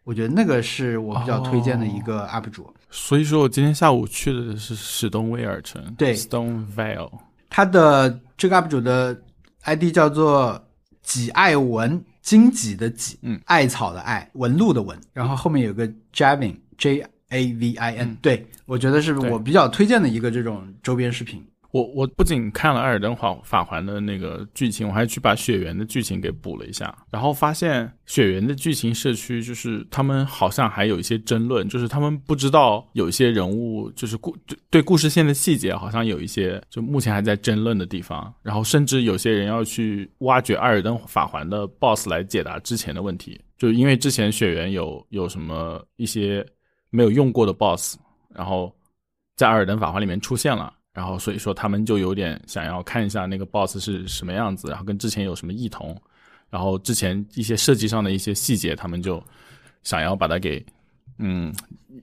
我觉得那个是我比较推荐的一个 UP 主。所以说我今天下午去的是史东威尔城，对，Stone Vale，他的这个 UP 主的 ID 叫做几爱文，荆棘的棘，嗯，艾草的艾，纹路的纹，然后后面有个 Javin J A V I N，、嗯。对我觉得是我比较推荐的一个这种周边视频。我我不仅看了《艾尔登法法环》的那个剧情，我还去把血缘的剧情给补了一下，然后发现血缘的剧情社区就是他们好像还有一些争论，就是他们不知道有一些人物就是故对对故事线的细节好像有一些就目前还在争论的地方，然后甚至有些人要去挖掘《艾尔登法环》的 BOSS 来解答之前的问题，就因为之前血缘有有什么一些没有用过的 BOSS，然后在《艾尔登法环》里面出现了。然后所以说他们就有点想要看一下那个 boss 是什么样子，然后跟之前有什么异同，然后之前一些设计上的一些细节，他们就想要把它给嗯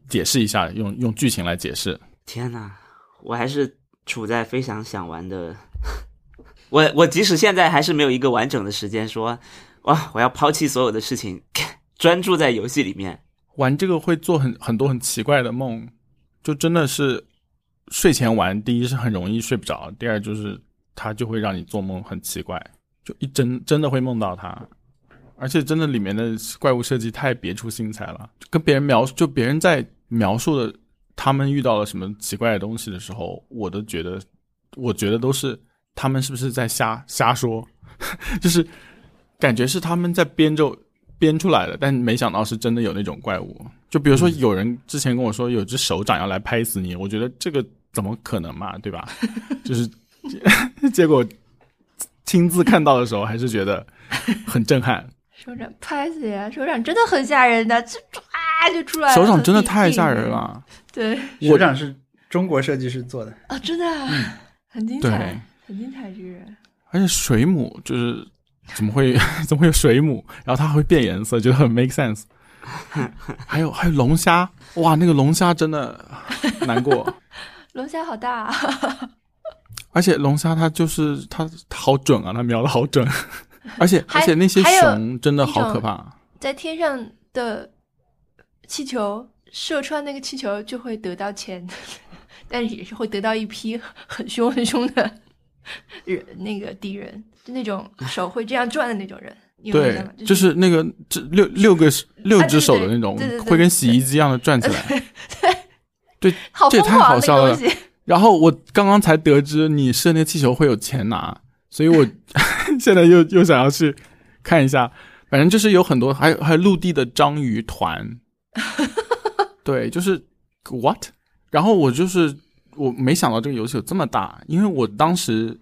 解释一下，用用剧情来解释。天呐，我还是处在非常想玩的，我我即使现在还是没有一个完整的时间说，哇，我要抛弃所有的事情，专注在游戏里面。玩这个会做很很多很奇怪的梦，就真的是睡前玩，第一是很容易睡不着，第二就是它就会让你做梦很奇怪，就一真真的会梦到它，而且真的里面的怪物设计太别出心裁了，跟别人描述，就别人在描述的他们遇到了什么奇怪的东西的时候，我都觉得，我觉得都是他们是不是在瞎瞎说，就是感觉是他们在编着编出来的，但没想到是真的有那种怪物。就比如说有人之前跟我说有只手掌要来拍死你，我觉得这个怎么可能嘛，对吧？就是 结果亲自看到的时候，还是觉得很震撼。手掌拍死呀！手掌真的很吓人的，就唰就出来了。手掌真的太吓人。了，对手掌是中国设计师做的，啊，真的啊、很精彩，很精彩，这个人。而且水母就是怎么会 怎么会有水母？然后它会变颜色，觉得很 make sense。还有还有龙虾，哇，那个龙虾真的难过。龙虾好大、啊，而且龙虾它就是它它好准啊，它瞄的好准，而且而且那些熊真的好可怕。在天上的气球射穿那个气球就会得到钱，但是也是会得到一批很凶很凶的 人，那个敌人，就那种手会这样转的那种人。对？，就是那个这六六个六啊只手的那种会跟洗衣机一样的转起来。对，好这也太好笑了。然后我刚刚才得知你射那个气球会有钱拿，所以我 现在又又想要去看一下。反正就是有很多，还有还有陆地的章鱼团，对，就是 what？然后我就是我没想到这个游戏有这么大，因为我当时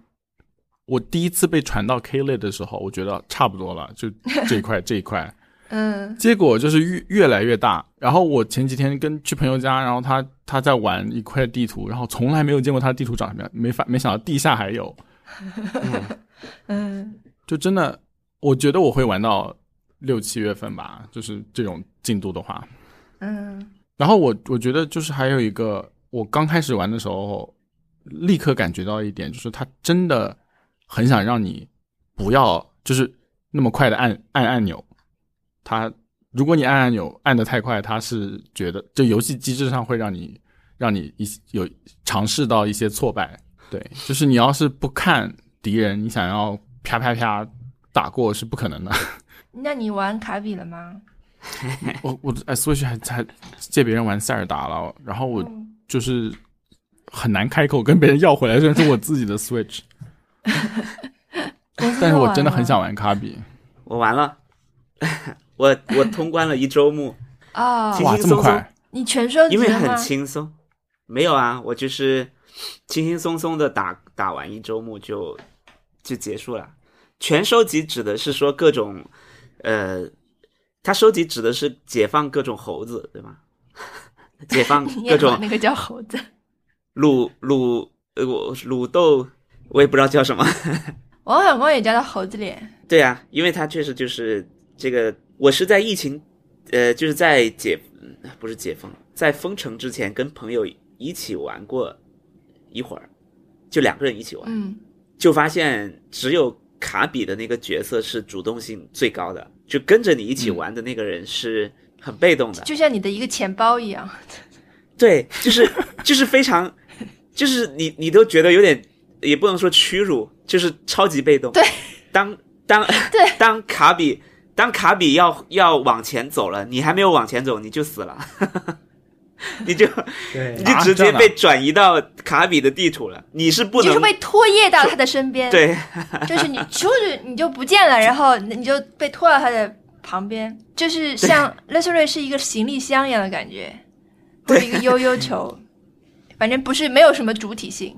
我第一次被传到 K 类的时候，我觉得差不多了，就这一块 这一块，嗯结果就是越越来越大。然后我前几天跟去朋友家，然后他他在玩一块地图，然后从来没有见过他的地图长什么样，没法没想到地下还有，嗯，就真的我觉得我会玩到六七月份吧，就是这种进度的话。嗯然后我我觉得就是还有一个，我刚开始玩的时候，立刻感觉到一点，就是他真的很想让你不要就是那么快的按按按钮，他如果你按按钮按的太快，他是觉得就游戏机制上会让你让你一有尝试到一些挫败，对，就是你要是不看敌人，你想要啪啪啪打过是不可能的。那你玩卡比了吗？我我哎，Switch 还还借别人玩塞尔达了，然后我嗯就是很难开口跟别人要回来，虽然是我自己的 Switch，但是我真的很想玩卡比。我完了，我我通关了一周目，啊、轻哇，轻松松这么快！你全收集因为很？轻松。没有啊，我就是轻轻松松的打打完一周目就就结束了。全收集指的是说各种，呃，他收集指的是解放各种猴子，对吗？解放 各种那个叫猴子。卤卤呃我卤豆，我也不知道叫什么。王小光也叫他猴子脸，对啊，因为他确实就是这个，我是在疫情，呃，就是在解嗯不是解封，在封城之前跟朋友一起玩过一会儿，就两个人一起玩，嗯，就发现只有卡比的那个角色是主动性最高的，就跟着你一起玩的那个人是很被动的，就像你的一个钱包一样。对，就是就是非常，就是你你都觉得有点，也不能说屈辱，就是超级被动。对，当当对当卡比当卡比要要往前走了，你还没有往前走，你就死了，你就对你就直接被转移到卡比的地图了，你是不能就是被拖曳到他的身边，，对就是你出去你就不见了，然后你就被拖到他的旁边，就是像勒索瑞是一个行李箱一样的感觉，或者一个悠悠球，反正不是没有什么主体性，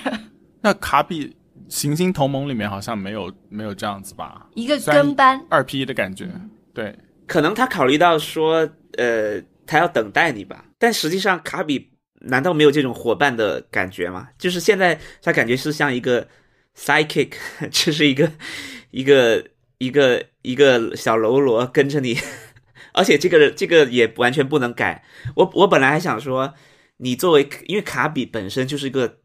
那卡比行星同盟里面好像没有没有这样子吧？一个跟班，二 P 的感觉，对，可能他考虑到说，呃，他要等待你吧，但实际上卡比难道没有这种伙伴的感觉吗？就是现在他感觉是像一个 sidekick，就是一个一个一个一个小喽啰跟着你，而且这个这个也完全不能改。我我本来还想说，你作为因为卡比本身就是一个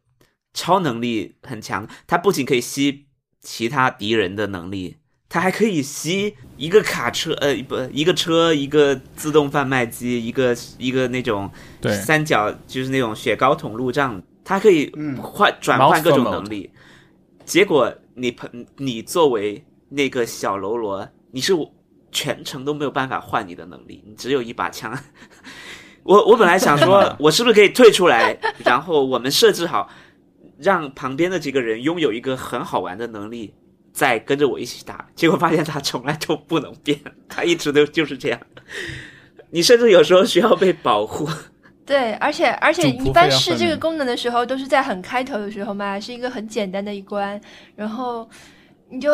超能力很强，他不仅可以吸其他敌人的能力，他还可以吸一个卡车，呃，不，一个车，一个自动贩卖机，一个一个那种对三角，就是那种雪糕筒路障，它可以嗯换转换各种能力。结果你朋你作为那个小喽啰，你是全程都没有办法换你的能力，你只有一把枪。我我本来想说，我是不是可以退出来，然后我们设置好，让旁边的几个人拥有一个很好玩的能力，再跟着我一起打。结果发现他从来都不能变，他一直都就是这样。你甚至有时候需要被保护。对，而且而且一般试这个功能的时候，都是在很开头的时候嘛，是一个很简单的一关，然后你就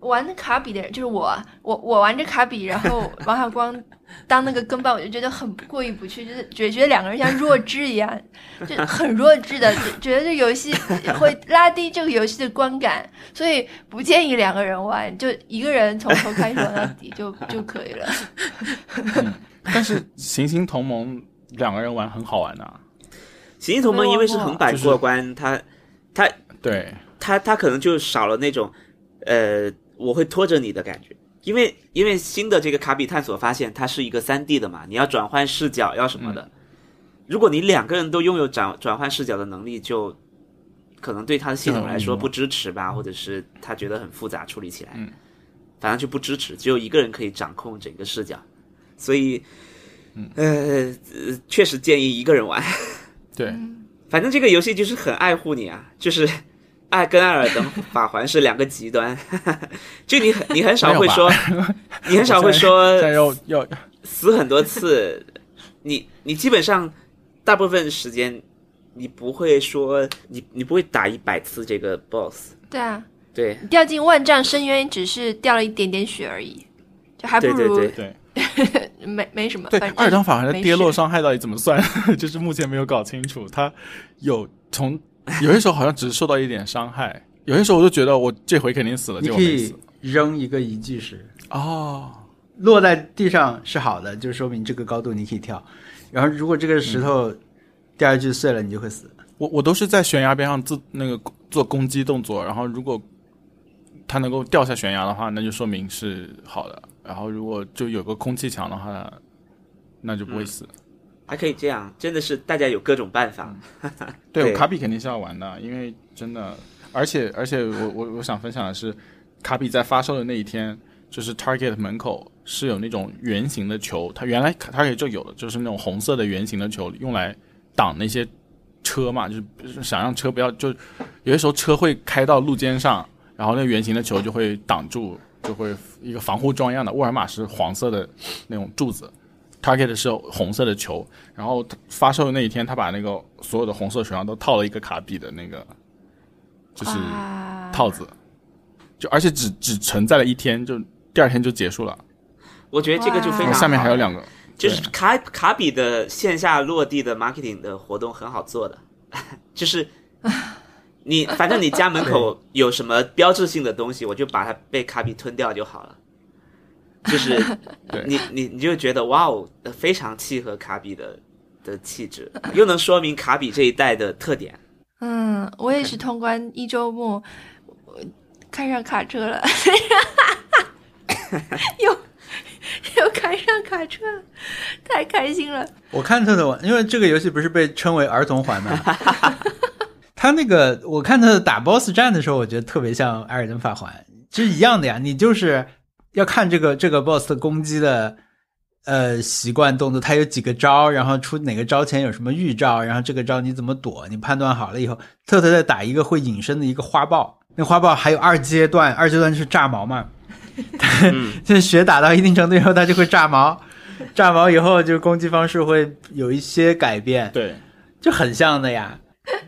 玩卡比的人，就是我，我我玩着卡比，然后 王小光当那个跟班，我就觉得很过意不去，就是觉觉得两个人像弱智一样，就很弱智的，觉觉得这游戏会拉低这个游戏的观感，所以不建议两个人玩，就一个人从头开始玩到底就就可以了。但是行星同盟两个人玩很好玩的、啊，行星同盟因为是横版就是过关，他他对，他他可能就少了那种，呃，我会拖着你的感觉，因为因为新的这个卡比探索发现它是一个三 D 的嘛，你要转换视角要什么的，如果你两个人都拥有转转换视角的能力，就可能对他的系统来说不支持吧，或者是他觉得很复杂处理起来，嗯，反正就不支持，只有一个人可以掌控整个视角，所以，嗯。呃，呃确实建议一个人玩。对，反正这个游戏就是很爱护你啊，就是艾跟艾尔登法环是两个极端，就你很你很少会说，你很少会说要要 死很多次，你你基本上大部分时间你不会说你你不会打一百次这个 BOSS，对啊，对。掉进万丈深渊只是掉了一点点血而已，就还不如对对对，对。没没什么。对反二张法环的跌落伤害到底怎么算？就是目前没有搞清楚。它有从 有些时候好像只是受到一点伤害，有些时候我就觉得我这回肯定死了，你可以。扔一个遗迹石，哦，落在地上是好的，就说明这个高度你可以跳。然后如果这个石头掉下去碎了，你就会死。我我都是在悬崖边上自那个做攻击动作，然后如果它能够掉下悬崖的话，那就说明是好的。然后如果就有个空气墙的话，那就不会死。还可以这样，真的是大家有各种办法，对，对。卡比肯定是要玩的，因为真的，而且而且我我我想分享的是，卡比在发售的那一天，就是 Target 门口是有那种圆形的球，它原来 Target 就有的，就是那种红色的圆形的球，用来挡那些车嘛，就是想让车不要，就有些时候车会开到路肩上，然后那圆形的球就会挡住，就会一个防护装一样的，沃尔玛是黄色的那种柱子。Target 是红色的球，然后发售的那一天，他把那个所有的红色手上都套了一个卡比的那个，就是啊套子，就而且只只存在了一天，就第二天就结束了。我觉得这个就非常下面还有两个，就是卡卡比的线下落地的 marketing 的活动很好做的，就是你反正你家门口有什么标志性的东西，我就把它被卡比吞掉就好了。就是 对你你你就觉得哇哦，非常契合卡比的的气质，又能说明卡比这一代的特点。嗯，我也是通关一周目，我看上卡车了，又又开上卡车了，太开心了。我看他的玩，因为这个游戏不是被称为儿童环吗？他那个我看他的打 BOSS 战的时候，我觉得特别像《艾尔登法环》，其实一样的呀。你就是要看这个这个 BOSS 的攻击的呃习惯动作，他有几个招，然后出哪个招前有什么预兆，然后这个招你怎么躲，你判断好了以后，特特再打一个会隐身的一个花豹，那花豹还有二阶段，二阶段就是炸毛嘛。嗯，就是血打到一定程度以后，它就会炸毛，炸毛以后就攻击方式会有一些改变，对，就很像的呀，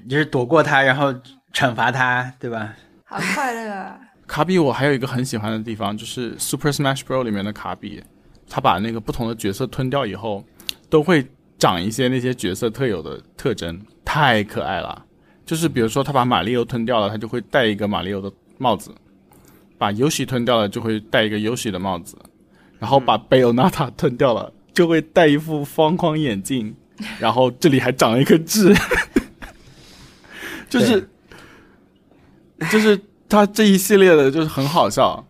就是躲过它，然后惩罚它，对吧？好快乐啊！卡比我还有一个很喜欢的地方，就是 Super Smash Bros 里面的卡比，他把那个不同的角色吞掉以后，都会长一些那些角色特有的特征，太可爱了。就是比如说他把马里奥吞掉了，他就会戴一个马里奥的帽子；把 Yoshi 吞掉了，就会戴一个 Yoshi 的帽子；然后把贝欧娜塔吞掉了，就会戴一副方框眼镜，然后这里还长了一颗痣，就是就是他这一系列的，就是很好笑。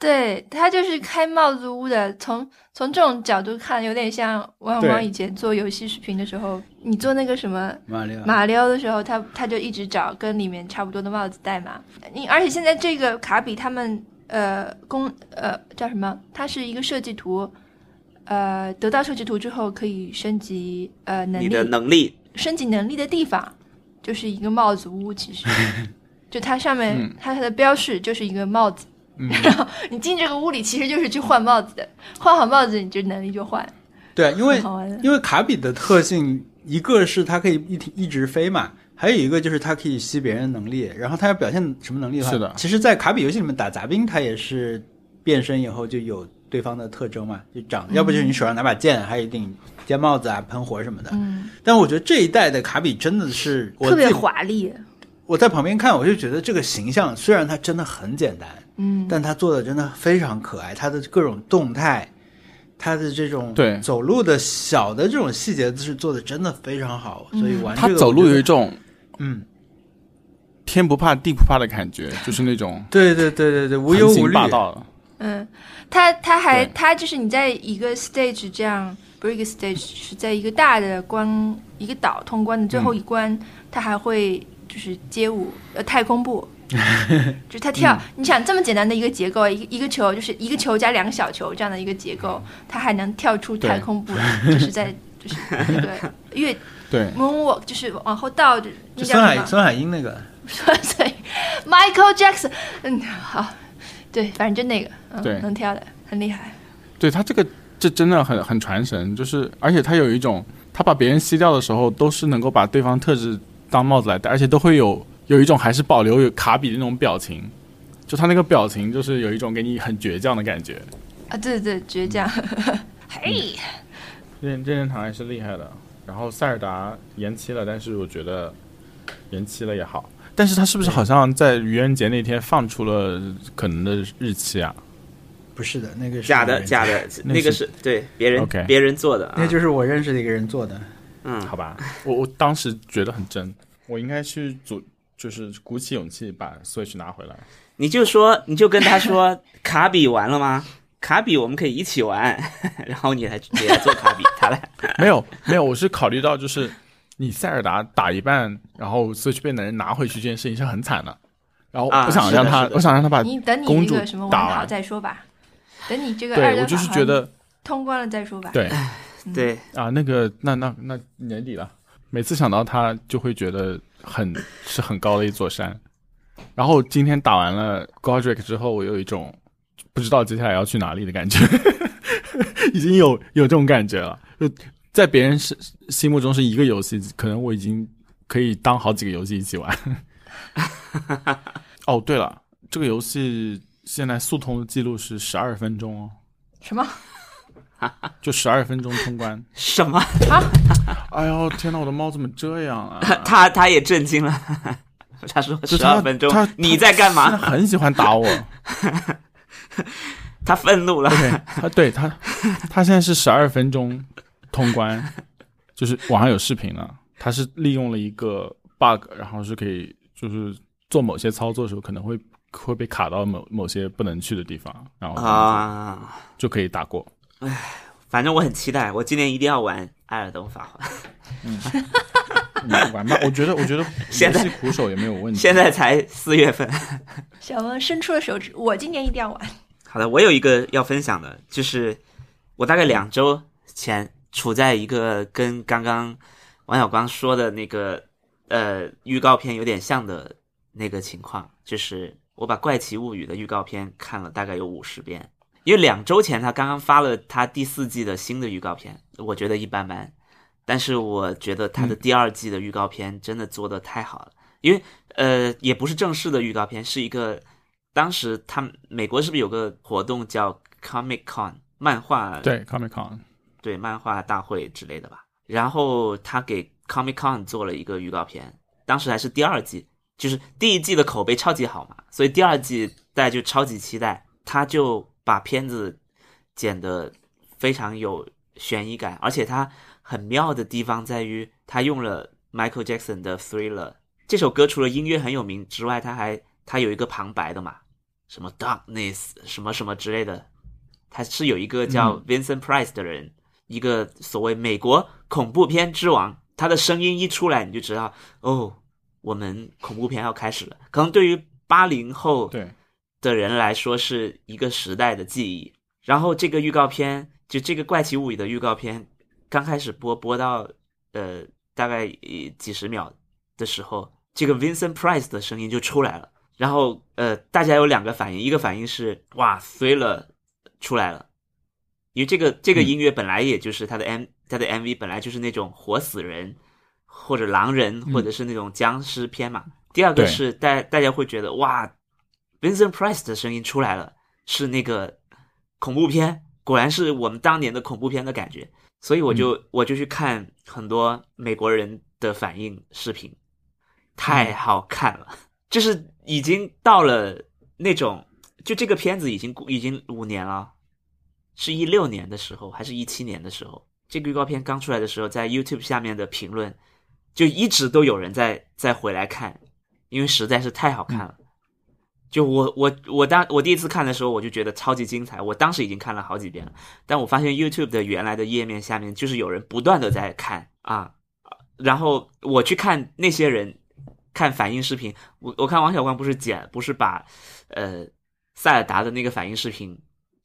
对他就是开帽子屋的，从从这种角度看，有点像王对王以前做游戏视频的时候，你做那个什么马里奥，马里奥的时候，他他就一直找跟里面差不多的帽子戴嘛。你而且现在这个卡比他们呃公呃叫什么？它是一个设计图，呃得到设计图之后可以升级呃能力，你的能力升级能力的地方就是一个帽子屋，其实 就它上面、嗯它的标识就是一个帽子。嗯，然后你进这个屋里，其实就是去换帽子的，换好帽子，你就能力就换，对，因为。因为卡比的特性，一个是它可以一一直飞嘛，还有一个就是它可以吸别人能力，然后它要表现什么能力的话，是的其实，在卡比游戏里面打杂兵，它也是变身以后就有对方的特征嘛，就长，要不就是你手上拿把剑，还有一顶尖帽子啊、喷火什么的。嗯，但我觉得这一代的卡比真的是我特别华丽。我在旁边看，我就觉得这个形象虽然它真的很简单，嗯，但它做的真的非常可爱，它的各种动态，它的这种对。走路的小的这种细节是做的真的非常好，所以玩这个他走路有一种嗯，天不怕地不怕的感觉，就是那种对对对对对，无忧无虑，霸道。嗯，他他还他就是你在一个 stage 这样，不是一个 stage，是在一个大的关一个岛通关的最后一关，他还会就是街舞呃太空步，就是他跳，你想这么简单的一个结构，一个一个球就是一个球加两个小球这样的一个结构，他还能跳出太空步来，就是在 就是那个越对，moonwalk 就是往后倒，就孙海？孙海英那个，所以 Michael Jackson，嗯，好，对，反正就那个，嗯，对能跳的很厉害。对他这个这真的很很传神，就是而且他有一种，他把别人吸掉的时候，都是能够把对方特质当帽子来戴，而且都会有有一种还是保留有卡比的那种表情，就他那个表情就是有一种给你很倔强的感觉。啊，对对，倔强。嘿，任任天堂还是厉害的，然后塞尔达延期了，但是我觉得延期了也好。但是他是不是好像在愚人节那天放出了可能的日期啊？不是的，那个是假的假，的，那那个是是对别人别人做的啊，那就是我认识的一个人做的。嗯，好吧，我我当时觉得很真，我应该去组，就是鼓起勇气把 Switch 拿回来。你就说你就跟他说卡比完了吗？卡比我们可以一起玩，然后你来你来做卡比，他来。没有没有，我是考虑到就是你塞尔达打一半，然后 Switch 被男人拿回去这件事情是很惨的。然后啊我想让他，我想让他把你等你公主那个什么打玩好完。再说吧，等你这个二对我就是觉得通关了再说吧。对对，啊，那个那那那年底了，每次想到他就会觉得很是很高的一座山。然后今天打完了 Godric 之后，我有一种不知道接下来要去哪里的感觉。已经有有这种感觉了。就在别人是心目中是一个游戏，可能我已经可以当好几个游戏一起玩。哦，对了，这个游戏现在速通的记录是十二分钟哦，什么？就十二分钟通关。什么？哎呦天哪，我的猫怎么这样啊？他他也震惊了，他说十二分钟他，你在干嘛他嘛？很喜欢打我。他愤怒了。他对他他现在是十二分钟通关，就是网上有视频了。他是利用了一个 bug，然后是可以就是做某些操作的时候可能会会被卡到某某些不能去的地方，然后啊，就可以打过。反正我很期待，我今年一定要玩《艾尔登法环》。你玩吧，我觉得我觉得 现在苦手也没有问题。现在才四月份。小文伸出了手指，我今年一定要玩。好的，我有一个要分享的，就是我大概两周前处在一个跟刚刚王小光说的那个呃预告片有点像的那个情况，就是我把《怪奇物语》的预告片看了大概有五十遍，因为两周前他刚刚发了他第四季的新的预告片，我觉得一般般，但是我觉得他的第二季的预告片真的做的太好了，因为呃也不是正式的预告片，是一个。当时他们美国是不是有个活动叫 Comic Con 漫画对 Comic Con，对漫画大会之类的吧？然后他给 Comic Con 做了一个预告片，当时还是第二季，就是第一季的口碑超级好嘛，所以第二季大家就超级期待。他就把片子剪得非常有悬疑感，而且他很妙的地方在于，他用了 Michael Jackson 的 Thriller 这首歌，除了音乐很有名之外，他还他有一个旁白的嘛。什么 darkness 什么什么之类的，他是有一个叫 Vincent Price 的人，一个所谓美国恐怖片之王，他的声音一出来，你就知道哦，我们恐怖片要开始了。可能对于八零后对的人来说是一个时代的记忆。然后这个预告片，就这个《怪奇物语》的预告片，刚开始播播到呃大概呃几十秒的时候，这个 Vincent Price 的声音就出来了。然后呃，大家有两个反应，一个反应是哇，Thriller 出来了，因为这个这个音乐本来也就是他的 M、他的 MV 本来就是那种活死人或者狼人或者是那种僵尸片嘛。第二个是大大家会觉得哇，Vincent Price 的声音出来了，是那个恐怖片，果然是我们当年的恐怖片的感觉。所以我就、我就去看很多美国人的反应视频，太好看了。就是已经到了那种，就这个片子已经已经五年了，是一六年的时候，还是一七年的时候？这个预告片刚出来的时候，在 YouTube 下面的评论就一直都有人在在回来看，因为实在是太好看了。就我我我当我第一次看的时候，我就觉得超级精彩。我当时已经看了好几遍了，但我发现 YouTube 的原来的页面下面就是有人不断的在看啊，然后我去看那些人看反应视频，我我看王小光不是剪，不是把呃塞尔达的那个反应视频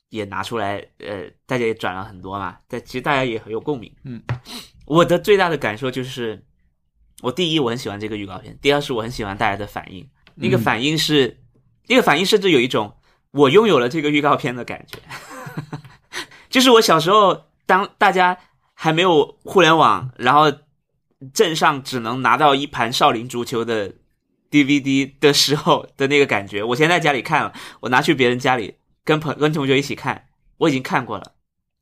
也拿出来，呃，大家也转了很多嘛，但其实大家也很有共鸣。嗯，我的最大的感受就是，我第一我很喜欢这个预告片，第二是我很喜欢大家的反应，那个反应是、那个反应甚至有一种我拥有了这个预告片的感觉，就是我小时候当大家还没有互联网，然后镇上只能拿到一盘少林足球的 DVD 的时候的那个感觉。我现在在家里看了，我拿去别人家里跟朋跟同学一起看，我已经看过了，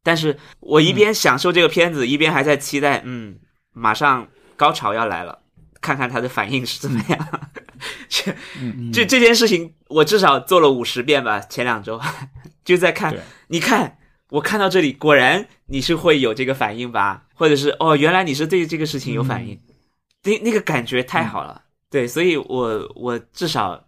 但是我一边享受这个片子，一边还在期待，嗯，马上高潮要来了，看看他的反应是怎么样。这这件事情，我至少做了五十遍吧。前两周 就在看，你看我看到这里，果然你是会有这个反应吧？或者是哦，原来你是对这个事情有反应，那那个感觉太好了。对，所以我我至少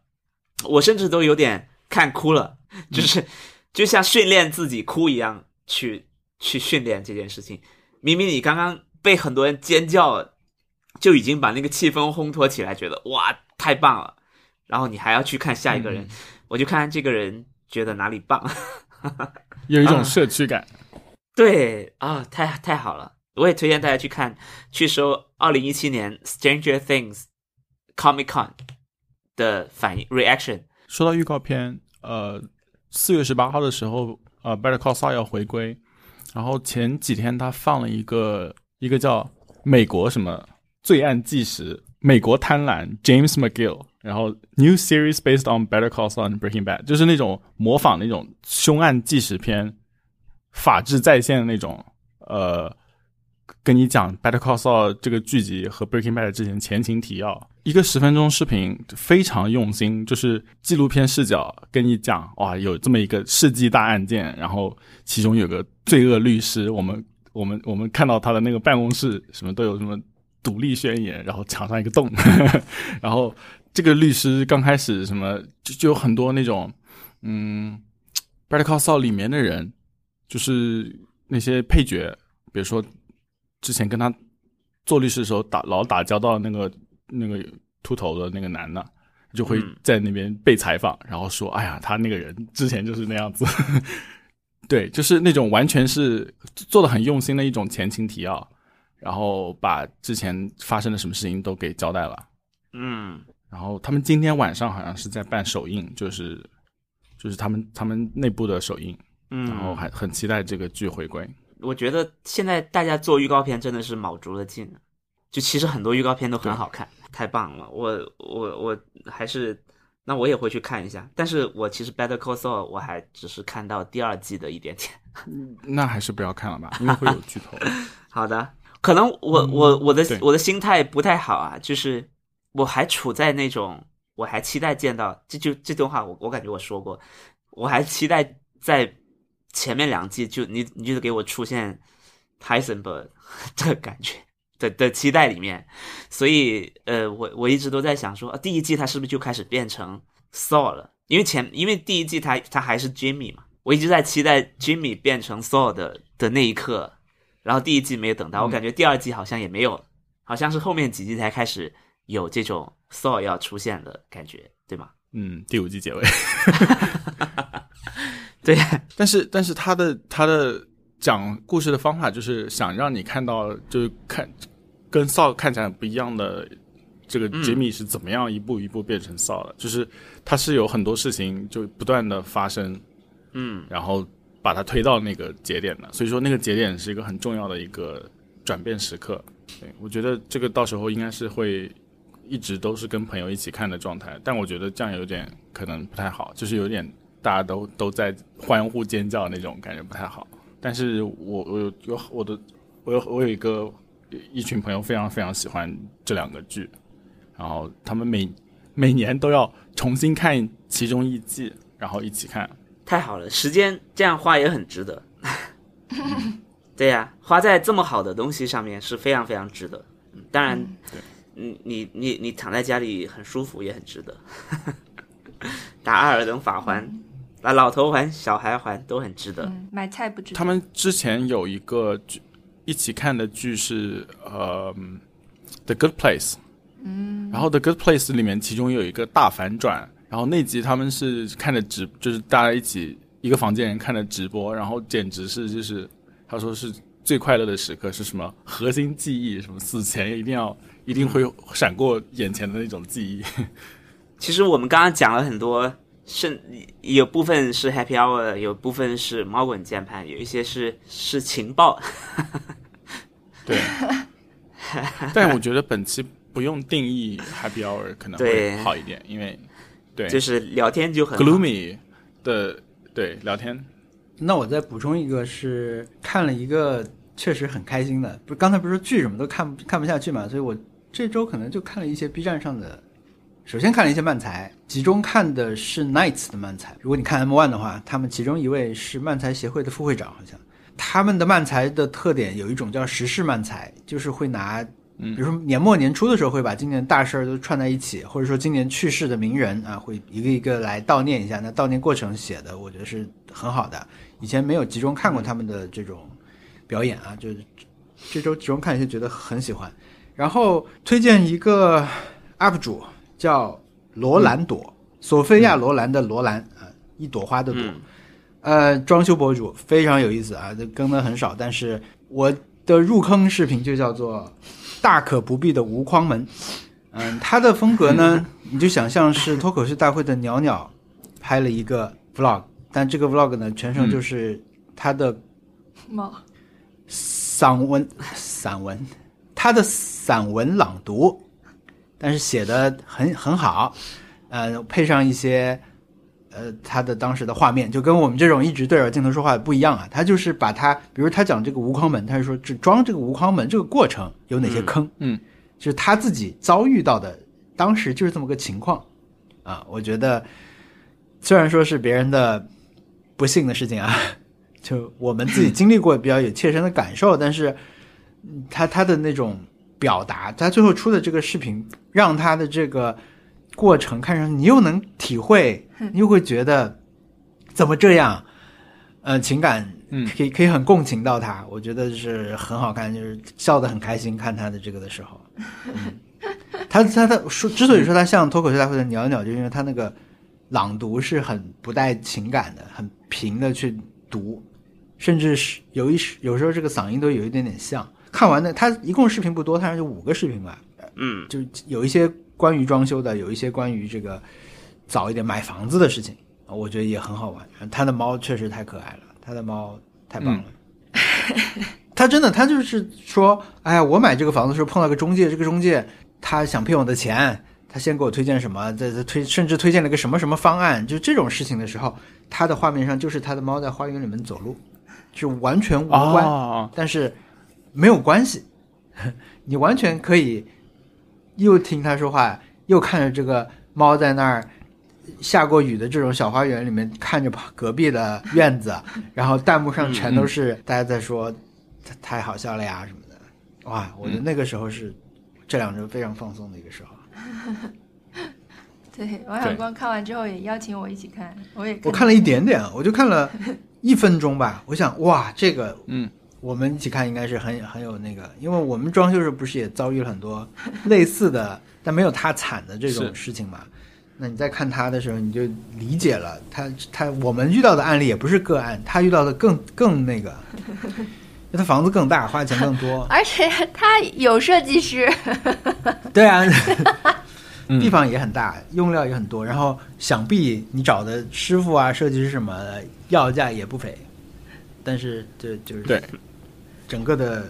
我甚至都有点看哭了，就是、就像训练自己哭一样去去训练这件事情。明明你刚刚被很多人尖叫，就已经把那个气氛烘托起来，觉得哇太棒了，然后你还要去看下一个人，我就看看这个人觉得哪里棒。有一种社区感。对啊，太太好了！我也推荐大家去看，去搜二零一七年 Stranger Things Comic Con 的反应 reaction。说到预告片，呃，四月十八号的时候，呃，Better Call Saul 要回归，然后前几天他放了一个一个叫美国什么罪案纪实，美国贪婪 James McGill，然后 New Series based on Better Call Saul Breaking Bad，就是那种模仿那种凶案纪实片，法治在线的那种，呃，跟你讲 Better Call Saul 这个剧集和 Breaking Bad 之前前情提要，一个十分钟视频，非常用心，就是纪录片视角跟你讲，哇，有这么一个世纪大案件，然后其中有个罪恶律师，我们我们我们看到他的那个办公室，什么都有什么独立宣言，然后墙上一个洞，然后这个律师刚开始什么就就有很多那种，嗯，Better Call Saul 里面的人，就是那些配角，比如说之前跟他做律师的时候打老打交道那个那个秃头的那个男的，就会在那边被采访，然后说：“哎呀，他那个人之前就是那样子。”对，就是那种完全是做的很用心的一种前情提要，然后把之前发生的什么事情都给交代了。嗯，然后他们今天晚上好像是在办首映，就是就是他们他们内部的首映，嗯，然后还很期待这个剧回归。我觉得现在大家做预告片真的是卯足了劲了，就其实很多预告片都很好看，太棒了。我我我还是，那我也会去看一下。但是我其实 Better Call Saul 我还只是看到第二季的一点点。那还是不要看了吧，因为会有剧透。好的，可能我我我的对我的心态不太好啊，就是我还处在那种我还期待见到这就这段话我我感觉我说过，我还期待在前面两季就你你就是给我出现 Heisenberg 的感觉的的期待里面，所以呃我我一直都在想说，啊第一季他是不是就开始变成 Saul 了？因为前因为第一季他他还是 Jimmy 嘛，我一直在期待 Jimmy 变成 Saul 的的那一刻，然后第一季没有等到，我感觉第二季好像也没有，好像是后面几季才开始有这种 Saul 要出现的感觉，对吗？嗯，第五季结尾。对，但是但是他的他的讲故事的方法就是想让你看到，就是看跟 Saul 看起来不一样的这个 Jimmy 是怎么样一步一步变成 Saul 的，就是他是有很多事情就不断的发生，嗯然后把它推到那个节点的，所以说那个节点是一个很重要的一个转变时刻。对我觉得这个到时候应该是会一直都是跟朋友一起看的状态，但我觉得这样有点可能不太好，就是有点大家都都在欢呼尖叫那种感觉不太好。但是我我有有我的我有我有一个一群朋友非常非常喜欢这两个剧，然后他们每每年都要重新看其中一季，然后一起看。太好了，时间这样花也很值得。对呀、花在这么好的东西上面是非常非常值得。嗯当然，嗯，你你你躺在家里很舒服也很值得。打阿尔登法环，打老头环、小孩环都很值得。嗯，买菜不值得。他们之前有一个剧一起看的剧是呃《The Good Place》，嗯，然后《The Good Place》里面其中有一个大反转，然后那集他们是看着直，就是大家一起一个房间人看着直播，然后简直是就是他说是最快乐的时刻是什么核心记忆，什么死前一定要一定会闪过眼前的那种记忆，其实我们刚刚讲了很多，是有部分是 Happy Hour，有部分是猫滚键盘，有一些是是情报。对。但我觉得本期不用定义 Happy Hour 可能会好一点，因为对就是聊天就很 Gloomy 的对聊天，那我再补充一个，是看了一个确实很开心的，不是刚才不是说剧什么都看看不下去嘛，所以我这周可能就看了一些 B 站上的，首先看了一些漫才，集中看的是 Nights 的漫才。如果你看 M One 的话，他们其中一位是漫才协会的副会长，好像他们的漫才的特点有一种叫时事漫才，就是会拿。比如说年末年初的时候，会把今年大事儿都串在一起，或者说今年去世的名人啊，会一个一个来悼念一下。那悼念过程写的，我觉得是很好的。以前没有集中看过他们的这种表演啊，就是这周集中看一些，觉得很喜欢。然后推荐一个 UP 主叫罗兰朵，索菲亚罗兰的罗兰啊，一朵花的朵。嗯呃，装修博主非常有意思啊，这更的很少，但是我的入坑视频就叫做“大可不必的无框门”。嗯，他的风格呢，你就想象是脱口秀大会的鸟鸟拍了一个 vlog，但这个 vlog 呢，全程就是他的猫，散文散文，他的散文朗读，但是写的很很好，呃，配上一些呃他的当时的画面，就跟我们这种一直对着镜头说话不一样啊。他就是把他，比如他讲这个无框门，他是说只装这个无框门这个过程有哪些坑，嗯，就是他自己遭遇到的，当时就是这么个情况啊。我觉得虽然说是别人的不幸的事情啊，就我们自己经历过比较有切身的感受，但是嗯他他的那种表达，他最后出的这个视频，让他的这个过程看上去你又能体会，你又会觉得怎么这样，呃，情感嗯。可以可以很共情到他，我觉得是很好看，就是笑得很开心看他的这个的时候，嗯，他他他说之所以说他像脱口秀大会的鸟鸟，就因为他那个朗读是很不带情感的，很平的去读，甚至是有一时有时候这个嗓音都有一点点像。看完的他一共视频不多，他就五个视频吧，嗯，就有一些关于装修的，有一些关于这个早一点买房子的事情，我觉得也很好玩。他的猫确实太可爱了，他的猫太棒了。他真的，他就是说，哎呀，我买这个房子的时候碰到个中介，这个中介他想骗我的钱，他先给我推荐什么，再再推，甚至推荐了个什么什么方案，就这种事情的时候，他的画面上就是他的猫在花园里面走路，就完全无关。哦，但是没有关系，你完全可以又听他说话，又看着这个猫在那儿下过雨的这种小花园里面看着隔壁的院子，然后弹幕上全都是大家在说太太好笑了呀什么的，哇！我觉得那个时候是这两周非常放松的一个时候。对，王小光看完之后也邀请我一起看，我也我看了一点点，我就看了一分钟吧。我想，哇，这个嗯，我们一起看应该是很很有那个，因为我们装修时候不是也遭遇了很多类似的，但没有他惨的这种事情嘛？那你在看他的时候，你就理解了他他我们遇到的案例也不是个案，他遇到的更更那个，因为他房子更大，花钱更多。而且他有设计师，对啊，嗯地方也很大，用料也很多，然后想必你找的师傅啊、设计师什么的，要价也不菲。但是这就是对，整个的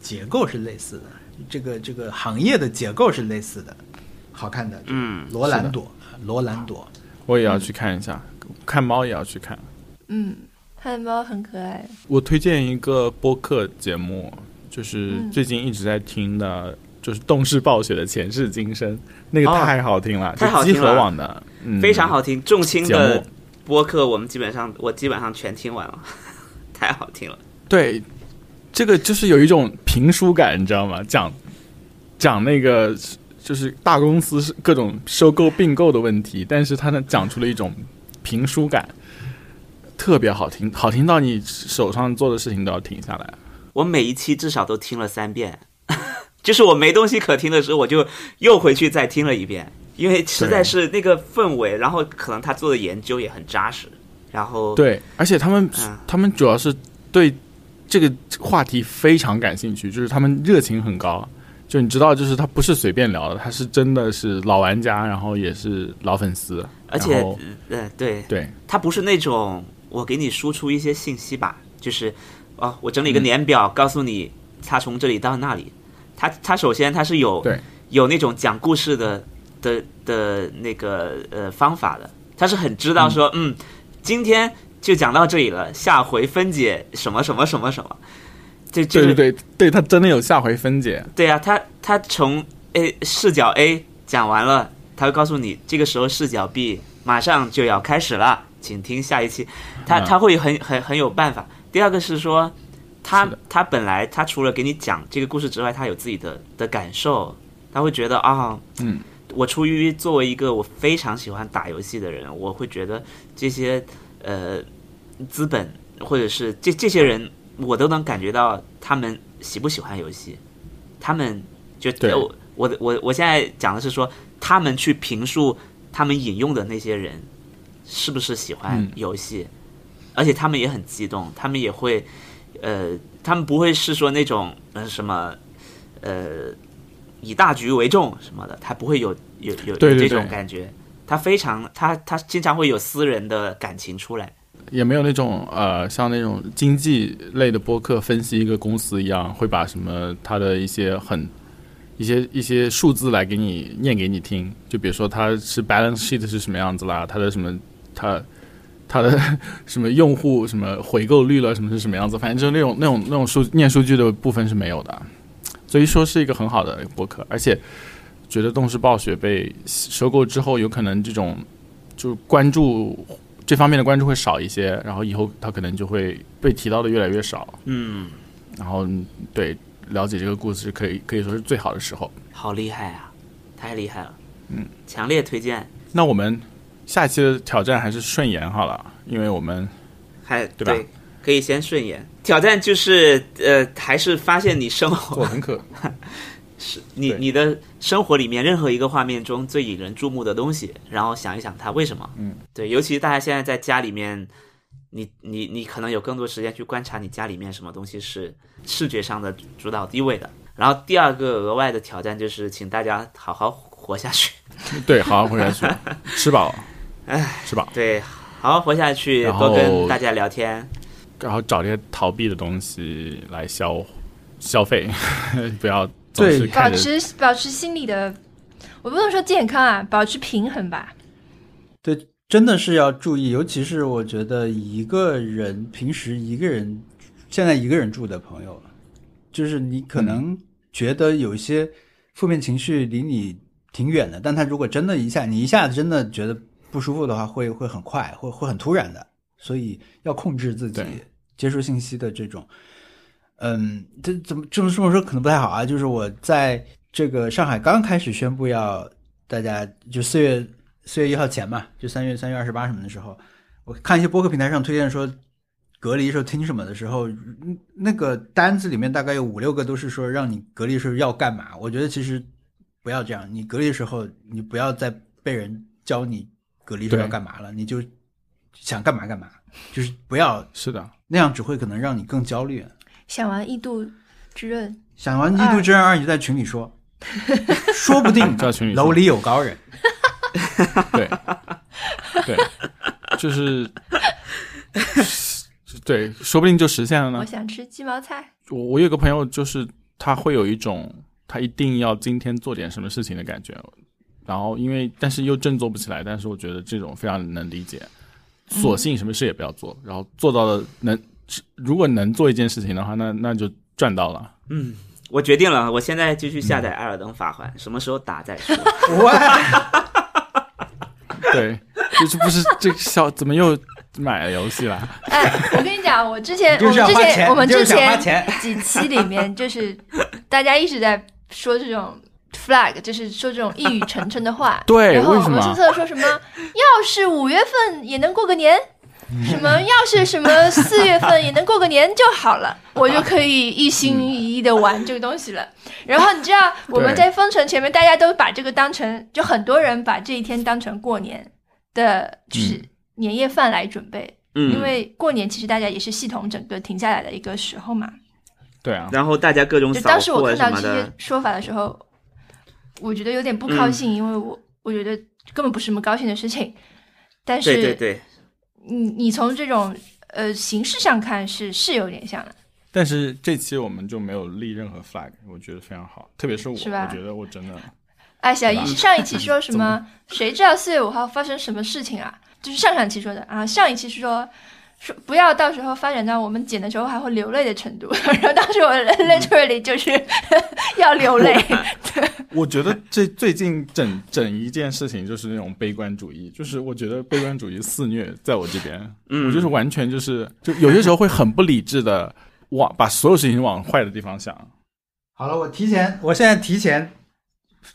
结构是类似的，这个这个行业的结构是类似的，好看的。嗯，罗兰朵，罗兰朵，我也要去看一下，看猫也要去看。嗯，他的猫很可爱，我推荐一个播客节目，就是嗯最近一直在听的，就是动视暴雪的《前世今生》，那个哦太好听了，太好听了就集合网的，嗯，非常好听。重青的。播客我们基本上我基本上全听完了，太好听了。对，这个就是有一种评书感，你知道吗？讲讲那个就是大公司是各种收购并购的问题，但是他呢讲出了一种评书感，特别好听，好听到你手上做的事情都要停下来。我每一期至少都听了三遍，就是我没东西可听的时候，我就又回去再听了一遍，因为实在是那个氛围，然后可能他做的研究也很扎实，然后对，而且他们、嗯他们主要是对这个话题非常感兴趣，就是他们热情很高。就你知道，就是他不是随便聊的，他是真的是老玩家，然后也是老粉丝，而且呃对，对。他不是那种我给你输出一些信息吧，就是哦，我整理一个年表，告诉你他从这里到那里。他他首先他是有对。有那种讲故事的的的那个呃方法的，他是很知道说嗯。今天就讲到这里了，下回分解什么什么什么什么，就就是对对对对，他真的有下回分解，对啊，他他从 A 视角 A 讲完了，他会告诉你这个时候视角 B 马上就要开始了，请听下一期。他嗯他会很很很有办法。第二个是说，他他本来他除了给你讲这个故事之外，他有自己的的感受，他会觉得啊，嗯，我出于作为一个我非常喜欢打游戏的人，我会觉得这些呃资本或者是这这些人，我都能感觉到他们喜不喜欢游戏，他们就对。我我我我现在讲的是说，他们去评述他们引用的那些人是不是喜欢嗯。游戏，而且他们也很激动，他们也会呃，他们不会是说那种呃什么呃以大局为重什么的，他不会有有有这种对。感觉，他非常他他经常会有私人的感情出来。也没有那种呃，像那种经济类的播客分析一个公司一样，会把什么它的一些很一些一些数字来给你念给你听。就比如说它是 balance sheet 是什么样子啦，它的什么它它的什么用户什么回购率了，什么是什么样子，反正就是那种那种那种数念数据的部分是没有的。所以说是一个很好的播客，而且觉得动视暴雪被收购之后，有可能这种就关注这方面的关注会少一些，然后以后他可能就会被提到的越来越少。嗯，然后对了解这个故事，可以可以说是最好的时候。好厉害啊，太厉害了。嗯，强烈推荐。那我们下期的挑战还是顺延好了，因为我们还对吧可以先顺延。挑战就是呃，还是发现你生活做很可 是你你的生活里面任何一个画面中最引人注目的东西，然后想一想它为什么。嗯，对，尤其大家现在在家里面，你你你可能有更多时间去观察你家里面什么东西是视觉上的主导地位的。然后第二个额外的挑战就是，请大家好好活下去。对，好好活下去，吃饱，哎，吃饱，对，好好活下去，多跟大家聊天。然后找这些逃避的东西来消消费，不要对保持保持心理的，我不能说健康啊，保持平衡吧。对，真的是要注意，尤其是我觉得一个人平时一个人，现在一个人住的朋友，就是你可能觉得有一些负面情绪离你挺远的，但他如果真的一下你一下子真的觉得不舒服的话，会会很快，会会很突然的，所以要控制自己接受信息的这种。嗯，这怎么这么这么说可能不太好啊？就是我在这个上海刚开始宣布要大家就四月四月一号前嘛，就三月三月二十八什么的时候，我看一些播客平台上推荐说隔离时候听什么的时候，嗯那个单子里面大概有五六个都是说让你隔离时候要干嘛。我觉得其实不要这样，你隔离的时候你不要再被人教你隔离时候要干嘛了，你就想干嘛干嘛，就是不要是的，那样，只会可能让你更焦虑。想玩《异度之刃》，想完《异度之刃二》，你就在群里说，说不定在群里楼里有高人。对，对，就是，对，说不定就实现了呢。我。想吃鸡毛菜。我我有个朋友，就是他会有一种他一定要今天做点什么事情的感觉，然后因为但是又振作不起来，但是我觉得这种非常能理解，索性什么事也不要做，然后做到了能，如果能做一件事情的话，那那就赚到了。嗯，我决定了，我现在就去下载《艾尔登法环》，什么时候打再说。哇，对，就是不是这个小怎么又买了游戏了？哎，我跟你讲，我之前我就是要们之，前我们之前。几期里面，就是 大家一直在说这种 flag，就是说这种一语成谶的话。对然后为什么文森特说什么，要是五月份也能过个年。什么？要是什么四月份也能过个年就好了，我就可以一心一意的玩这个东西了。然后你知道我们在封城前面，大家都把这个当成，就很多人把这一天当成过年的，就是年夜饭来准备。嗯，因为过年其实大家也是系统整个停下来的一个时候嘛。对啊，然后大家各种扫就当时我看到这些，说法的时候，我觉得有点不嗯高兴，因为我我觉得根本不是什么高兴的事情。但是对对对，你你从这种呃形式上看是是有点像的，但是这期我们就没有立任何 flag，我觉得非常好，特别是我，是我觉得我真的 哎，小姨上一期说什么？谁知道四月五号发生什么事情啊？就是上上期说的啊，上一期是说说不要到时候发展到我们剪的时候还会流泪的程度。然后当时我 literally 就是 要流泪。我觉得这最近整整一件事情就是那种悲观主义，就是我觉得悲观主义肆虐在我这边，嗯我就是完全就是就有些时候会很不理智的往把所有事情往坏的地方想。好了，我提前，我现在提前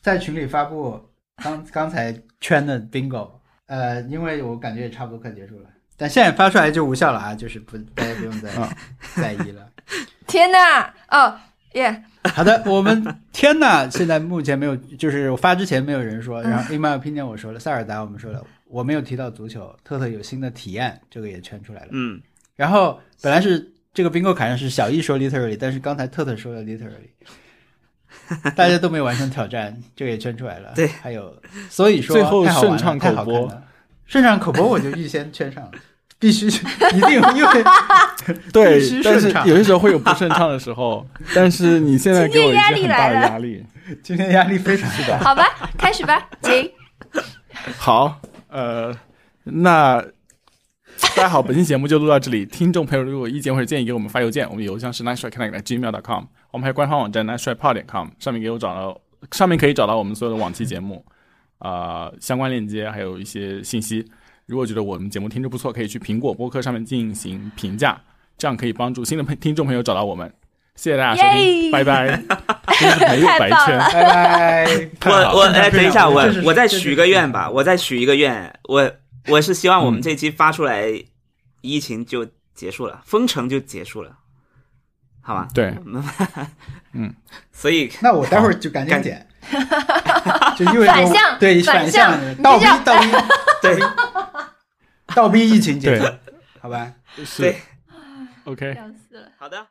在群里发布刚刚才圈的 bingo，呃，因为我感觉也差不多快结束了，但现在发出来就无效了啊，就是不大家不用再啊 在意了。天哪！哦耶，好的，我们天呐，现在目前没有，就是我发之前没有人说，然后 in my opinion 我说了，塞尔达我们说了，我没有提到足球，特特有新的体验，这个也圈出来了。嗯，然后本来是这个 bingo 卡上是小易说 literally，但是刚才特特说了 literally，大家都没有完成挑战，这个也圈出来了。对还有所以说最后太好玩了顺畅太口播顺畅口播我就预先圈上了。必须一定因为 对但是顺畅有些时候会有不顺畅的时候。但是你现在给我压力很大的来了压力。今天压力非常大。好吧，开始吧，请。好，呃，那大家好，本期节目就录到这里。听众朋友如果有意见或者建议，给我们发邮件，我们邮箱是 nice try connect gmail.com，我们还有官方网站 nice try pod 点 com，上面给我找到，上面可以找到我们所有的往期节目，啊、相关链接还有一些信息。如果觉得我们节目听着不错，可以去苹果播客上面进行评价，这样可以帮助新的朋听众朋友找到我们。谢谢大家收听，拜拜。真是没有白圈，太棒了。拜拜。我我哎，等一下，我我再许个愿吧，我再许一个愿，我我是希望我们这期发出来，疫情就结束了，封城就结束了，好吧？对，嗯。所以那我待会儿就赶紧剪，就意味着反向对反向向倒逼倒逼 对倒逼疫情结束，好吧？是对 OK。笑死了。好的。